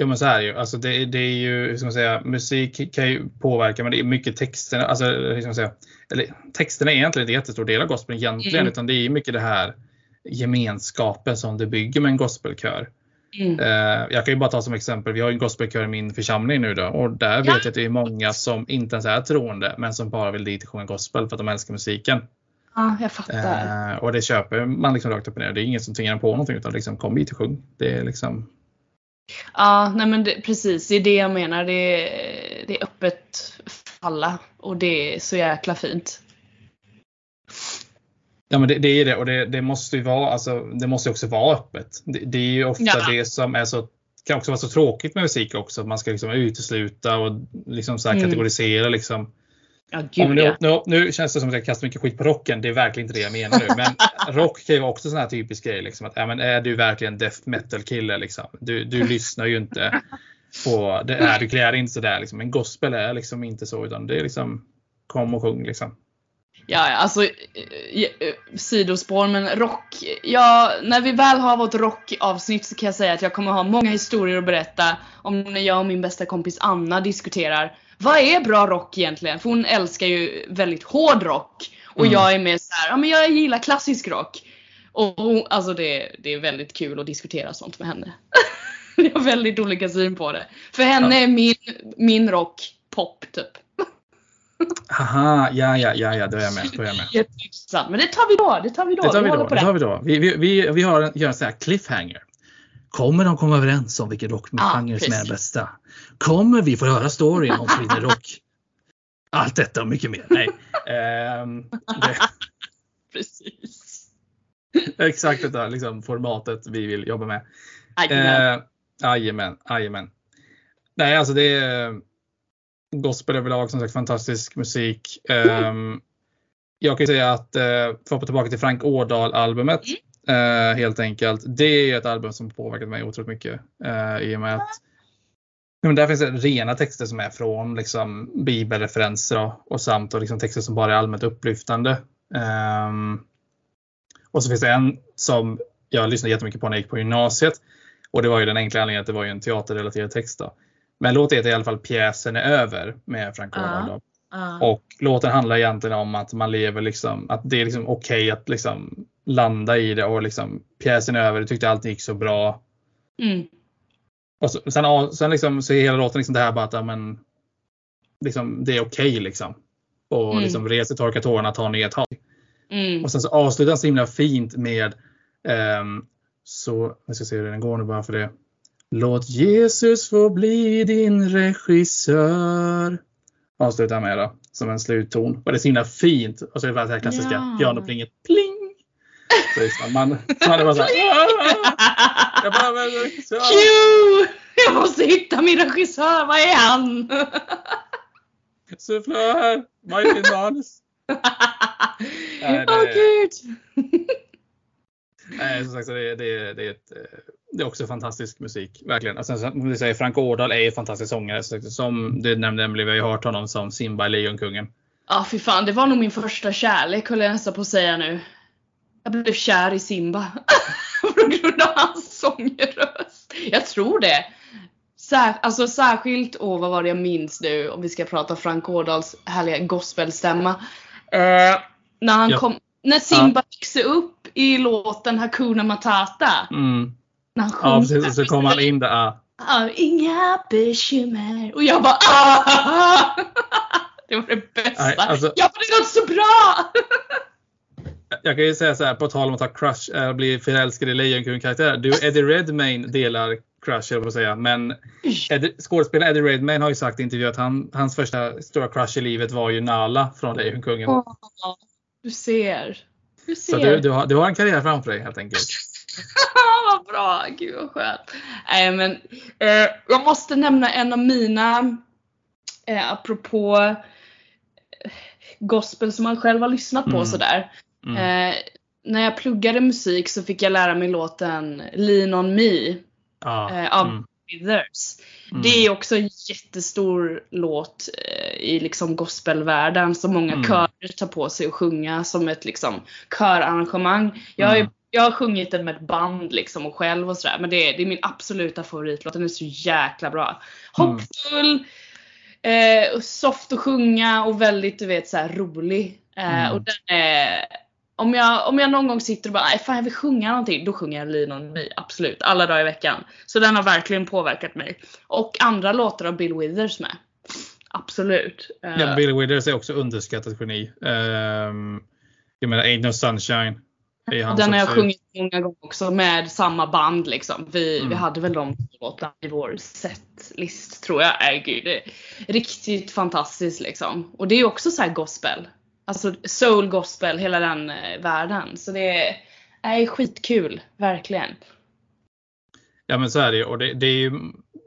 Jo men så är det ju. Alltså det, det är ju, hur ska man säga, musik kan ju påverka men det är mycket texterna. Alltså, hur ska man säga, eller, texterna är egentligen inte jättestor del av gospeln egentligen Mm. utan det är mycket det här gemenskapen som det bygger med en gospelkör. Mm. Eh, jag kan ju bara ta som exempel, vi har en gospelkör i min församling nu då och där Ja. vet jag att det är många som inte ens är troende men som bara vill dit och sjunga gospel för att de älskar musiken. Ja, jag fattar. Eh, och det köper man liksom rakt upp och ner. Det är ingen som tvingar en på någonting utan liksom kom hit och sjung. Det är liksom Ja, nej men det, precis. Det är det jag menar. Det är, det är öppet för alla. Och det är så jäkla fint. Ja men det, det är det och det, det måste ju vara, alltså, det måste också vara öppet. Det, det är ju ofta Ja. det som är så, kan också vara så tråkigt med musik också. Att man ska liksom utesluta och liksom så Mm. kategorisera liksom. Ja, gud nu, nu, nu känns det som att jag kastar mycket skit på rocken. Det är verkligen inte det jag menar nu. Men rock kan ju vara också sån här typisk grej. Liksom, att, ja, men är du verkligen death metal kille? Liksom? Du, du lyssnar ju inte på det här. Du klär inte sådär. Liksom. Men gospel är liksom inte så. Utan det är liksom kom och sjung liksom. Ja, ja, alltså eh, eh, sidospår men rock. Ja, när vi väl har vårt rockavsnitt så kan jag säga att jag kommer ha många historier att berätta om när jag och min bästa kompis Anna diskuterar vad är bra rock egentligen? För hon älskar ju väldigt hård rock. Och Mm. jag är mer så här, ja men jag gillar klassisk rock. Och alltså det, det är väldigt kul att diskutera sånt med henne. Vi har väldigt olika syn på det. För henne är min, min rock pop typ. Haha, ja, ja, ja, ja, då är jag med. Då är jag med. Jätteintressant. Men det tar vi då. Det tar vi då. Det tar vi håller då. Det tar vi, då. vi, vi, vi, vi har en, gör en sån här cliffhanger. Kommer de komma överens om vilken rockgenre Ja, som är den bästa? Kommer vi få höra storyn om Sweden Rock? Allt detta och mycket mer. Nej. Det, Precis. exakt det där liksom, formatet vi vill jobba med. Jajamän. Eh, Jajamän. Nej, alltså det är gospel överlag som sagt fantastisk musik. Ehm, jag kan ju säga att eh, för att hoppa tillbaka till Frank Ådahl albumet eh, helt enkelt. Det är ett album som påverkat mig otroligt mycket eh, i och med att men där finns det rena texter som är från liksom, bibelreferenser och, och samt och liksom, texter som bara är allmänt upplyftande. Ehm, och så finns det en som jag lyssnade jättemycket på när jag gick på gymnasiet. Och det var ju den enkla anledningen att det var ju en teaterrelaterad text. Då. Men låten heter i alla fall Pjäsen är över med Frank. Ådahl. då. Ja. Och låten handlar egentligen om att man lever liksom, att det är liksom okej att liksom landa i det och liksom pjäsen är över, du tyckte allt gick så bra. Mm. Och så, sen, sen liksom, så är hela låten liksom det här bara att ja, men, liksom, det är okej liksom. Och Mm. liksom reser, torkar tårarna, tar nya tag. Mm. Och sen så avslutar han så himla fint med ehm, så, jag ska se hur den går nu bara för det. Låt Jesus få bli din regissör. Avslutar med då, som en slutton. Och det är så himla fint. Och så är det det här klassiska Ja. pianoplinget. Pling! Liksom, man, man är bara så här, "Ah, Jag behöver en regissör. Q! Jag måste hitta min regissör, vad är han? Sufflör! Vad är din manus? Åh det- gud! Nej, som sagt, det, det, det, är ett, eh, det är också fantastisk musik. Verkligen. Och sen som du säger, Frank Ådahl är en fantastisk sångare. Så Som du nämnde Emelie, vi har ju hört honom som Simba i Lejonkungen. Ja fy fan, det var nog min första kärlek höll jag nästan på att säga nu. Jag blev kär i Simba. På grund av hans sångröst. Jag tror det. Sär, alltså särskilt, åh vad var det jag minns nu om vi ska prata Frank Ådahls härliga gospelstämma. Eh, när han Ja. kom, när Simba växer upp i låten Hakuna Matata. Mm. När han Ja, sjunger precis. Och så kom han in där. Ah. Ja, inga bekymmer. Och jag bara ah! Det var det bästa. Nej, alltså- Jag bara, det låter så bra! Jag kan ju säga så här på tal om att ha crush, äh, bli förälskad i Lejonkungen-karaktär. Du, Eddie Redmayne delar crush, jag på säga. Men Eddie, skådespelaren Eddie Redmayne har ju sagt i intervju att han, hans första stora crush i livet var ju Nala från Lejonkungen. Åh, du ser. Du ser. Så du, du, har, du har en karriär framför dig helt enkelt. vad bra, gud vad skönt. Nej men, eh, jag måste nämna en av mina, eh, apropå eh, gospel som man själv har lyssnat på Mm. sådär. Mm. Eh, när jag pluggade musik så fick jag lära mig låten Lean on me Ja. eh, av Mm. Withers. Mm. Det är också en jättestor låt eh, i liksom gospelvärlden som många Mm. körer tar på sig att sjunga som ett liksom körarrangemang. Jag har, Mm. jag har sjungit den med ett band liksom och själv och sådär men det är, det är min absoluta favoritlåt. Den är så jäkla bra. Mm. Hoppfull, eh, soft att sjunga och väldigt du vet så rolig. Eh, och den är, om jag, om jag någon gång sitter och bara "Nej, fan jag vill sjunga någonting, då sjunger jag Lean me. Absolut, alla dagar i veckan. Så den har verkligen påverkat mig. Och andra låtar av Bill Withers med. Absolut. Eh, Ja, Bill Withers är också underskattat geni. Um, jag menar Ain't No Sunshine. den har jag sjungit många gånger också med samma band liksom. Vi, Mm. vi hade väl de låtarna i vår setlist tror jag. Nej gud, riktigt fantastiskt liksom. Och det är också så här gospel. Alltså soul gospel, hela den eh, världen. Så det är, skitkul, verkligen. Ja men så är det ju. Och det, det, är ju,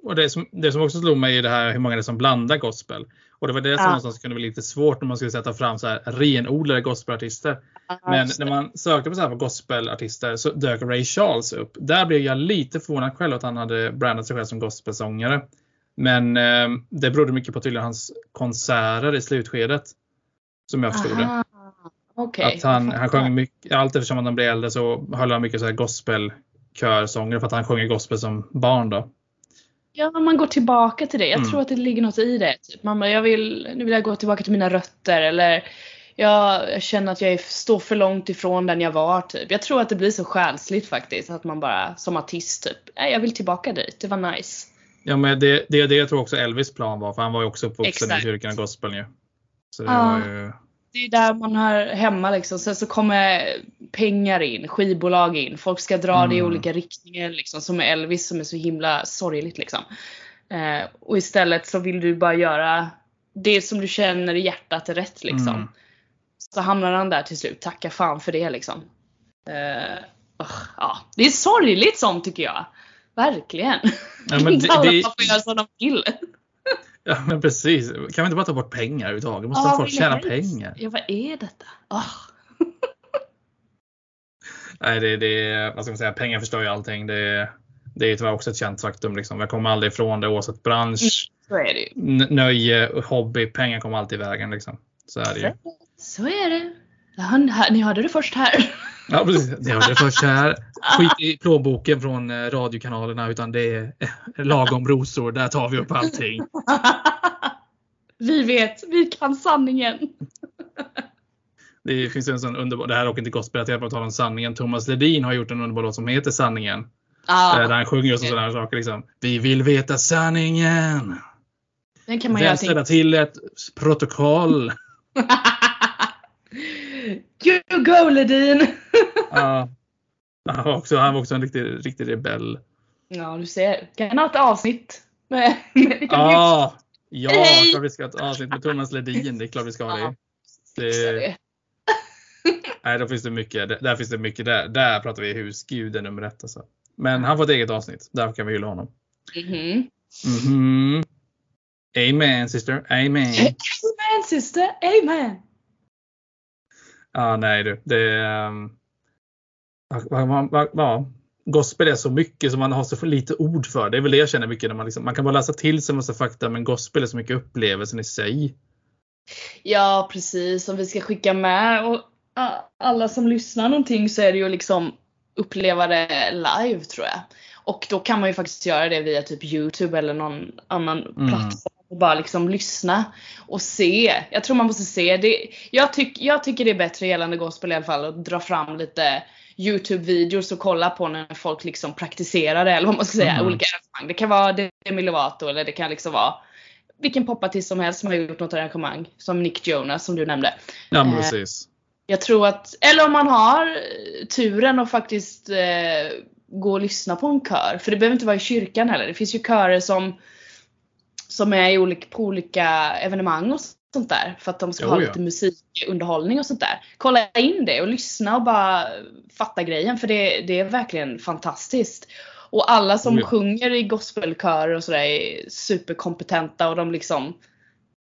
och det, som, det som också slog mig är det här hur många det är som blandar gospel. Och det var det som Ja. någonstans kunde bli lite svårt när man skulle sätta fram så här renodlade gospelartister. Men när man sökte på, så här på gospelartister så dök Ray Charles upp. Där blev jag lite förvånad själv att han hade brandat sig själv som gospelsångare. Men eh, det berodde mycket på tydligen hans konserter i slutskedet. Som jag förstod det. Aha, Okej. Att han, han sjöng mycket, allt eftersom han blev äldre så höll han mycket så här gospelkörsånger för att han sjunger gospel som barn då. Ja, man går tillbaka till det. Jag Mm. tror att det ligger något i det. Typ. Bara, jag vill, nu vill jag gå tillbaka till mina rötter. Eller jag, jag känner att jag är, står för långt ifrån den jag var. Typ. Jag tror att det blir så själsligt faktiskt. Att man bara som artist typ, jag vill tillbaka dit. Det var nice. Ja men det, det, det jag tror också Elvis plan var för han var ju också uppvuxen Exakt. i kyrkan och gospeln ju. Så det Ja. ju, Det är där man har hemma liksom. Sen så kommer pengar in, skivbolag in. Folk ska dra det i Mm. olika riktningar liksom. Som med Elvis som är så himla sorgligt liksom. Eh, och istället så vill du bara göra det som du känner i hjärtat är rätt liksom. Mm. Så hamnar han där till slut. Tacka fan för det liksom. Eh, ugh, ja. Det är sorgligt sånt tycker jag. Verkligen. Ja, men det- alla det- får göra som de vill. Ja men precis. Kan vi inte bara ta bort pengar överhuvudtaget? Måste Ja, folk tjäna helst. pengar? Ja vad är detta? Ah. Nej det, det, vad ska man säga, pengar förstör ju allting. Det, det är tyvärr också ett känt faktum. Liksom. Jag kommer aldrig ifrån det oavsett bransch, Så är det nöje, hobby. Pengar kommer alltid i vägen. Liksom. Så är det ju. Så är det. Ja, Ni hörde det först här. Ja, precis. Det var det först här. Skit i plånboken från eh, radiokanalerna utan det är eh, lagom rosor. Där tar vi upp allting. Vi vet, vi kan sanningen. Det finns en sån underbar, det här är dock inte gospelrelaterat på tal om sanningen. Thomas Ledin har gjort en underbar låt som heter Sanningen. Eh, Där han sjunger just sådana här saker. Liksom. Vi vill veta sanningen. den kan man Vänsterda till. till ett protokoll. You go Ledin! Ja. Han var också, han var också en riktig, riktig rebell. Ja, du ser. Kan ha ett avsnitt med, med Ja, ja klart vi ska ha ett avsnitt med Thomas Ledin. Det är klart vi ska ha det. det nej, då finns det mycket. Där, finns det mycket. Där, där pratar vi husguden nummer ett. Alltså. Men han får ett eget avsnitt. Där kan vi hylla honom. Mhm. Mhm. Amen sister. Amen. Amen sister, amen! Ja, nej du. Det vad, vad, vad, vad, gospel är så mycket som man har så lite ord för. Det är väl det jag känner mycket när man liksom, man kan bara läsa till sig massa fakta men gospel är så mycket upplevelsen i sig. Ja precis, om vi ska skicka med och alla som lyssnar någonting så är det ju liksom uppleva det live tror jag. Och då kan man ju faktiskt göra det via typ Youtube eller någon annan Mm. plattform. Och bara liksom lyssna och se. Jag tror man måste se. Det, jag, tyck, jag tycker det är bättre gällande gospel i alla fall att dra fram lite Youtube-videos och kolla på när folk liksom praktiserar det eller vad man ska säga. Mm. Olika arrangemang. Det kan vara Demi Lovato eller det kan liksom vara vilken popartist som helst som har gjort något arrangemang. Som Nick Jonas som du nämnde. Ja men Eh, precis. Jag tror att, eller om man har turen att faktiskt eh, gå och lyssna på en kör. För det behöver inte vara i kyrkan heller. Det finns ju körer som, som är i olika, på olika evenemang och sånt där. För att de ska Jo, ha ja. lite musikunderhållning och sånt där. Kolla in det och lyssna och bara fatta grejen. För det, det är verkligen fantastiskt. Och alla som ja. sjunger i gospelkörer och sådär är superkompetenta och de liksom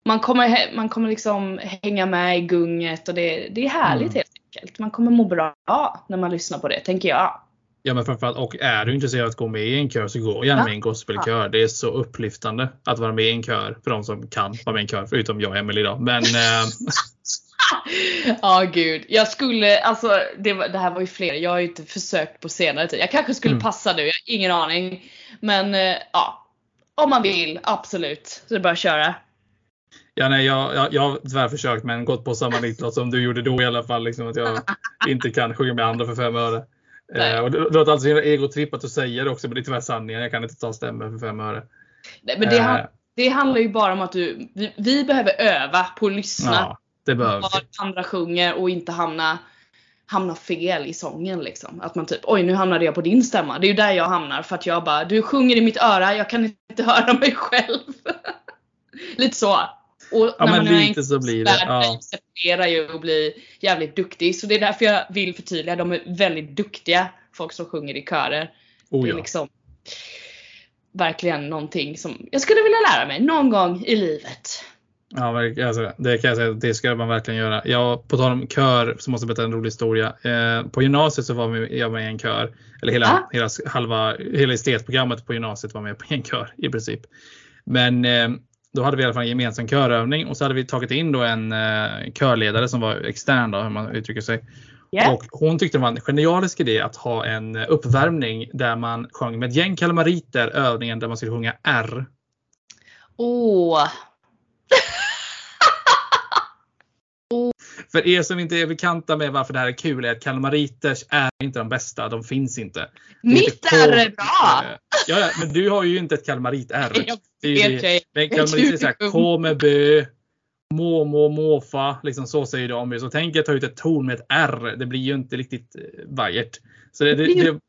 man kommer, man kommer liksom hänga med i gunget och det, det är härligt Mm. helt enkelt. Man kommer må bra när man lyssnar på det, tänker jag. Ja men framförallt, och är du intresserad av att gå med i en kör så gå gärna Ja. med i en gospelkör. Det är så upplyftande att vara med i en kör för de som kan vara med i en kör. Förutom jag och Emelie då. Men eh, Ja gud, jag skulle, alltså det, var, det här var ju fler, jag har ju inte försökt på senare tid. Jag kanske skulle Mm. passa nu, jag har ingen aning. Men eh, ja, om man vill, absolut. Så det är bara att köra. ja, nej, jag, jag, jag har tyvärr försökt men gått på samma nitlott som du gjorde då i alla fall. Liksom, att jag inte kan sjunga med andra för fem öre. Eh, och det låter alltså himla egotripp att du säger det också men det är tyvärr sanningen. Jag kan inte ta stämmer för fem öre. Nej, men det, Eh, det handlar ju bara om att du, vi, vi behöver öva på att lyssna ja, det behöver vad andra sjunger och inte hamna, hamna fel i sången liksom. Att man typ, oj nu hamnade jag på din stämma. Det är ju där jag hamnar för att jag bara, du sjunger i mitt öra, jag kan inte höra mig själv. lite så. Och Ja, men lite så blir det, ja. mig separera ju och bli jävligt duktig. Så det är därför jag vill förtydliga, de är väldigt duktiga folk som sjunger i körer. Oh, Det är ja. liksom verkligen någonting som jag skulle vilja lära mig någon gång i livet. Ja, alltså, det kan jag säga. Det ska man verkligen göra. Jag, på tal om kör så måste jag berätta en rolig historia. Eh, på gymnasiet så var vi- jag med i en kör. Eller hela, Ah. hela, halva, hela estetprogrammet på gymnasiet var med på en kör i princip. Men eh, då hade vi i alla fall en gemensam körövning och så hade vi tagit in då en eh, körledare som var extern då, hur man uttrycker sig. Yeah. Och hon tyckte det var en genialisk idé att ha en uppvärmning där man sjöng med ett gäng kalmariter övningen där man skulle sjunga R. Åh, För er som inte är bekanta med varför det här är kul är att kalmariters är inte de bästa. De finns inte. Mitt heter är bra! Ja, men du har ju inte ett kalmarit-R. Jag Det är ju det. K med bö, må, måfa. Liksom så säger de ju. Så tänk er ta ut ett ton med ett R. Det blir ju inte riktigt eh, vajert. Så det, det,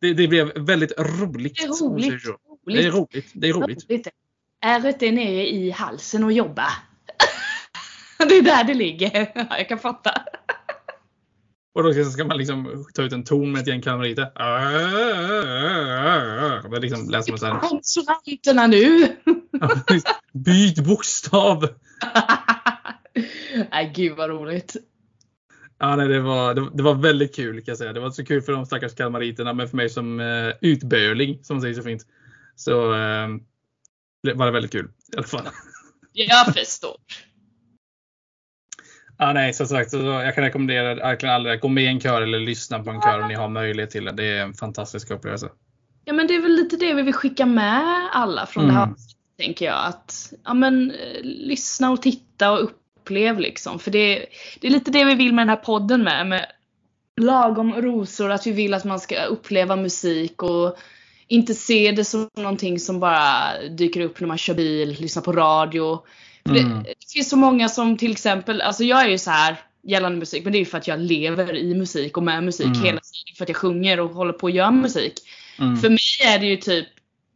Det det, blev väldigt roligt. Det är roligt. Det är roligt. Det är roligt. Ärret är nere i halsen och jobba. det är där det ligger. Ja, jag kan fatta. Och då ska man liksom ta ut en ton med ett gäng kalmariter. Det liksom läser man här. Konsonanterna nu! Byt bokstav! Nej gud vad roligt. Ja, nej, det, var, det, det var väldigt kul kan jag säga. Det var så kul för de stackars kalmariterna men för mig som eh, utböling som man säger så fint. Så eh, var det väldigt kul i alla fall. Jag förstår. Ja, nej, som sagt, så jag kan rekommendera verkligen alla gå med i en kör eller lyssna på en kör om ni har möjlighet till det. Det är en fantastisk upplevelse. Ja men det är väl lite det vi vill skicka med alla från det här Mm. tänker jag. Att ja, men, eh, lyssna och titta och upplev liksom. För det, det är lite det vi vill med den här podden med. med lagom rosor, att vi vill att man ska uppleva musik och inte se det som någonting som bara dyker upp när man kör bil, lyssnar på radio. Mm. det, det finns så många som till exempel, alltså jag är ju så här gällande musik, men det är ju för att jag lever i musik och med musik Mm. hela tiden. För att jag sjunger och håller på att göra musik. Mm. För mig är det ju typ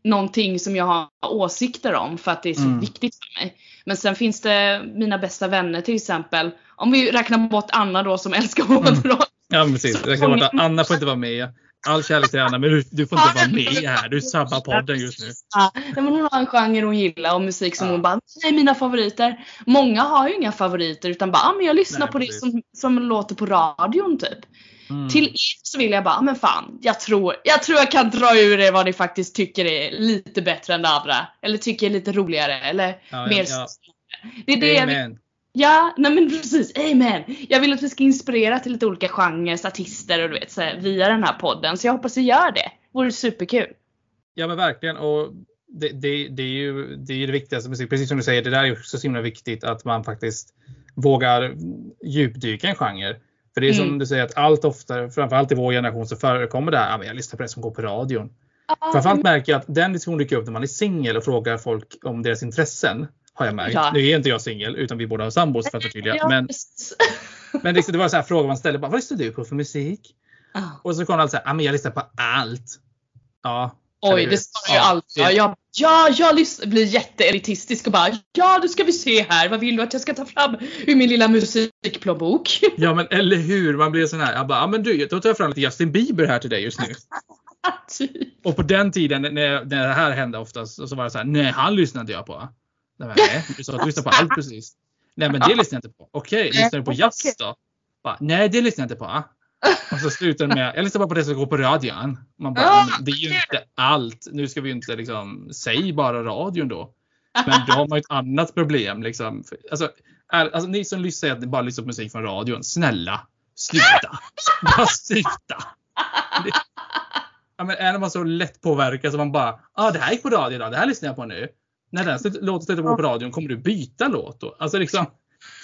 någonting som jag har åsikter om för att det är så Mm. viktigt för mig. Men sen finns det mina bästa vänner till exempel. Om vi räknar bort Anna då som älskar Mm. hårdrock. Ja, men precis. Kan bara, Anna får inte vara med. All kärlek till Anna, men du, du får inte vara med här. Du sabbar podden just nu. Ja, men hon har en genre hon gillar och musik som Ja. hon bara, nej mina favoriter. Många har ju inga favoriter utan bara, ah, men jag lyssnar Nej, på precis. det som, som låter på radion typ. Mm. Till er så vill jag bara, ah, men fan, jag tror, jag tror jag kan dra ur er vad ni faktiskt tycker är lite bättre än det andra. Eller tycker är lite roligare eller Ja, mer ja. Det är det Amen. Ja, nej men precis. Amen. Jag vill att vi ska inspirera till lite olika genrer, artister och du vet så här, via den här podden. Så jag hoppas vi gör det. Vore superkul. Ja men verkligen. Och det, det, det är ju det, är det viktigaste. Precis, precis som du säger, det där är också så himla viktigt att man faktiskt vågar djupdyka i en genre. För det är som Mm. du säger att allt oftare, framförallt i vår generation, så förekommer det här. "Ja, men Jag lyssnar på det som går på radion. Framförallt märker jag att den diskussionen dyker upp när man är singel och frågar folk om deras intressen. Har jag märkt. Ja. Nu är inte jag singel utan vi båda har sambos för att förtydliga. Ja, Men, men liksom, det var så här frågor man ställde. Bara, Vad lyssnar du på för musik? Ah. Och så kom det alltid så här, "Ja, men jag lyssnar på allt. Ja. Oj, det sa ju Ja, alltid. Ja, ja, jag blir jätteelitistisk och bara Ja, nu ska vi se här. Vad vill du att jag ska ta fram ur min lilla musikplånbok? Ja men eller hur, man blir sån här. Jag bara, ja men du, då tar jag fram lite Justin Bieber här till dig just nu. Typ. Och på den tiden när, när det här hände oftast så var det så här, nej han lyssnade jag på. Nej, du sa att du lyssnade på allt precis. Nej men det lyssnar jag inte på. Okej, lyssnar du på jazz då? Bara, nej det lyssnar jag inte på. Och så slutar med, jag lyssnar bara på det som går på radion. Man bara, det är ju inte allt. Nu ska vi inte liksom, säg bara radion då. Men då har man ju ett annat problem liksom. Alltså, är, alltså ni som lyssnar, att ni bara lyssnar på musik från radion. Snälla, sluta. Bara sluta. Det, ja, men är man så lätt påverkad så man bara, ah, det här gick på radio idag, det här lyssnar jag på nu. När den låten slutar på på radion, kommer du byta låt då? Alltså liksom,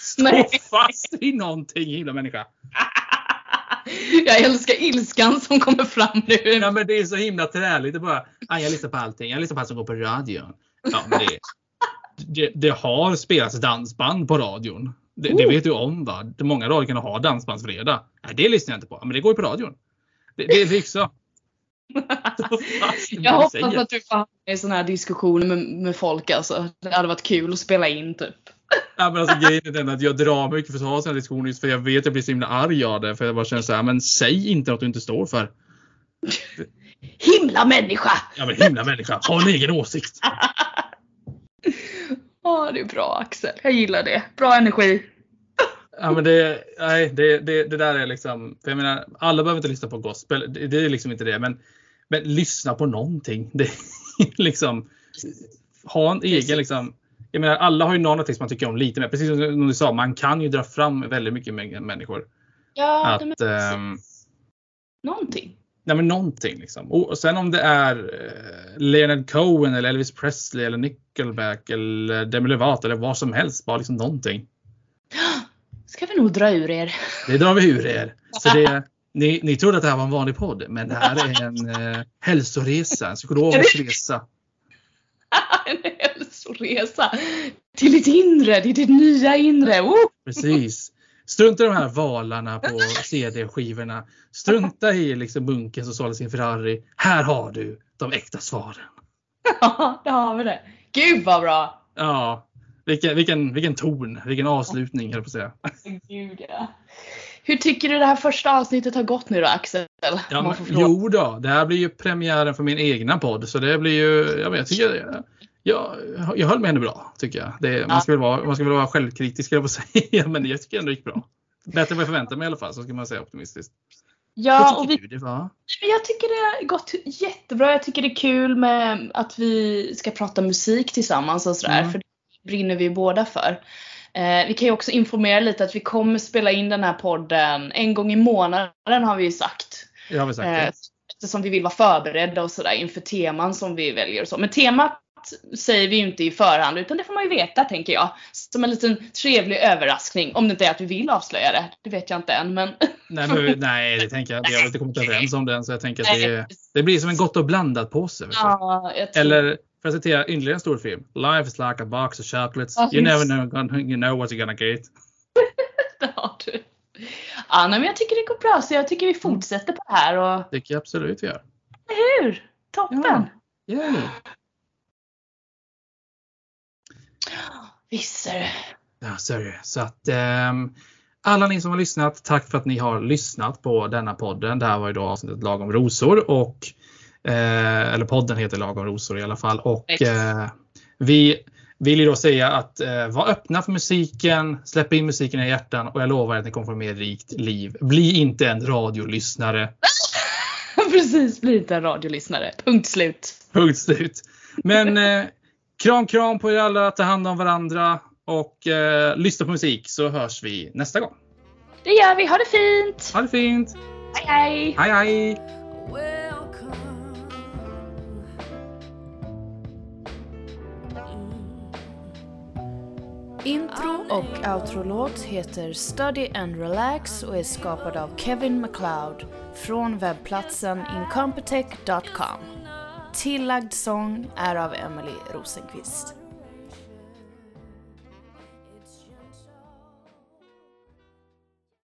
stå fast vid någonting himla människa. Jag älskar ilskan som kommer fram nu. Ja men det är så himla träligt. Det bara, ah, jag lyssnar på allting. Jag lyssnar på allt som går på radion. Ja, men det, det, det har spelats dansband på radion. Det, det Oh. vet du om va? Det- Många radior kan ha dansbandsfredag. Nej, det lyssnar jag inte på. Men det går ju på radion. Det, det är liksom. Jag hoppas säger. att du får hamna i såna här diskussioner med, med folk alltså. Det hade varit kul att spela in typ. Ja, men alltså, grejen är den att jag drar mycket för att ha sådana diskussioner just för jag vet att jag blir så himla arg av det. För jag bara känner så här, men säg inte något du inte står för. Himla människa! Ja men himla människa, ha en egen åsikt. Ja, det är bra Axel. Jag gillar det. Bra energi. Ja men det, nej, det, det, det där är liksom, för jag menar, alla behöver inte lyssna på gospel. Det, det är liksom inte det. Men, men lyssna på någonting. Det liksom, ha en egen liksom, jag menar alla har ju någon artist man tycker om lite mer. Precis som du sa, man kan ju dra fram väldigt mycket mä- människor. Ja, Att, ehm, Någonting. Nej men någonting liksom. Och och sen om det är eh, Leonard Cohen eller Elvis Presley eller Nickelback eller Demi Lovato eller vad som helst. Bara liksom någonting. Ska vi nog dra ur er. Det drar vi ur er. Så det, ni, ni trodde att det här var en vanlig podd, men det här är en eh, hälsoresa, en psykologisk resa. en hälsoresa. Till ditt inre, till ditt nya inre. Oh! Precis. Strunta i de här valarna på CD-skivorna. Strunta i liksom bunken som sålde sin Ferrari. Här har du de äkta svaren. Ja, där har vi det. Gud vad bra. Ja, vilken, vilken, vilken ton, vilken avslutning höll jag på att säga. Gud ja. Hur tycker du det här första avsnittet har gått nu då Axel? Ja, men, jo då, det här blir ju premiären för min egna podd så det blir ju, jag, vet, jag tycker jag, jag höll mig ändå bra tycker jag. Det, man, ska väl vara, man ska väl vara självkritisk jag på att säga, men jag tycker ändå det gick bra. Bättre än vad jag förväntade mig i alla fall, så ska man säga optimistiskt. Ja, och vi, du jag tycker det har gått jättebra. Jag tycker det är kul med att vi ska prata musik tillsammans och sådär. Mm. För brinner vi båda för. Eh, vi kan ju också informera lite att vi kommer spela in den här podden en gång i månaden har vi ju sagt. Jag har väl sagt Eh, det. eftersom vi vill vara förberedda och sådär inför teman som vi väljer och så. Men temat säger vi ju inte i förhand utan det får man ju veta tänker jag. Som en liten trevlig överraskning. Om det inte är att vi vill avslöja det. Det vet jag inte än men. Nej, men, nej, det tänker jag. Jag har inte kommit överens om den så jag tänker att det, det blir som en gott och blandat påse. Ja, Eller för att citera ytterligare en stor film. Life is like a box of chocolates. Ja, You never know, you know what you're gonna get. det har du. Ja, men jag tycker det går bra så jag tycker vi fortsätter på det här och Det kan jag absolut göra. hur? Toppen! Ja. Yeah. Visst är det. Ja, så är det. Så att ehm, alla ni som har lyssnat, tack för att ni har lyssnat på denna podden. Det här var ju då avsnittet Lagom rosor och eh, eller podden heter Lagom rosor i alla fall och eh, vi vill ju då säga att eh, var öppna för musiken, släpp in musiken i hjärtan och jag lovar att ni kommer få mer rikt liv. Bli inte en radiolyssnare. Precis, bli inte en radiolyssnare. Punkt slut. Punkt slut. Men eh, kram kram på er alla, ta hand om varandra och eh, lyssna på musik så hörs vi nästa gång. Det gör vi. Ha det fint! Ha det fint! Hej hej! Hej hej! Intro och outro-låt heter Study and Relax och är skapad av Kevin MacLeod från webbplatsen incompetech.com. Tillagd sång är av Emily Rosenqvist.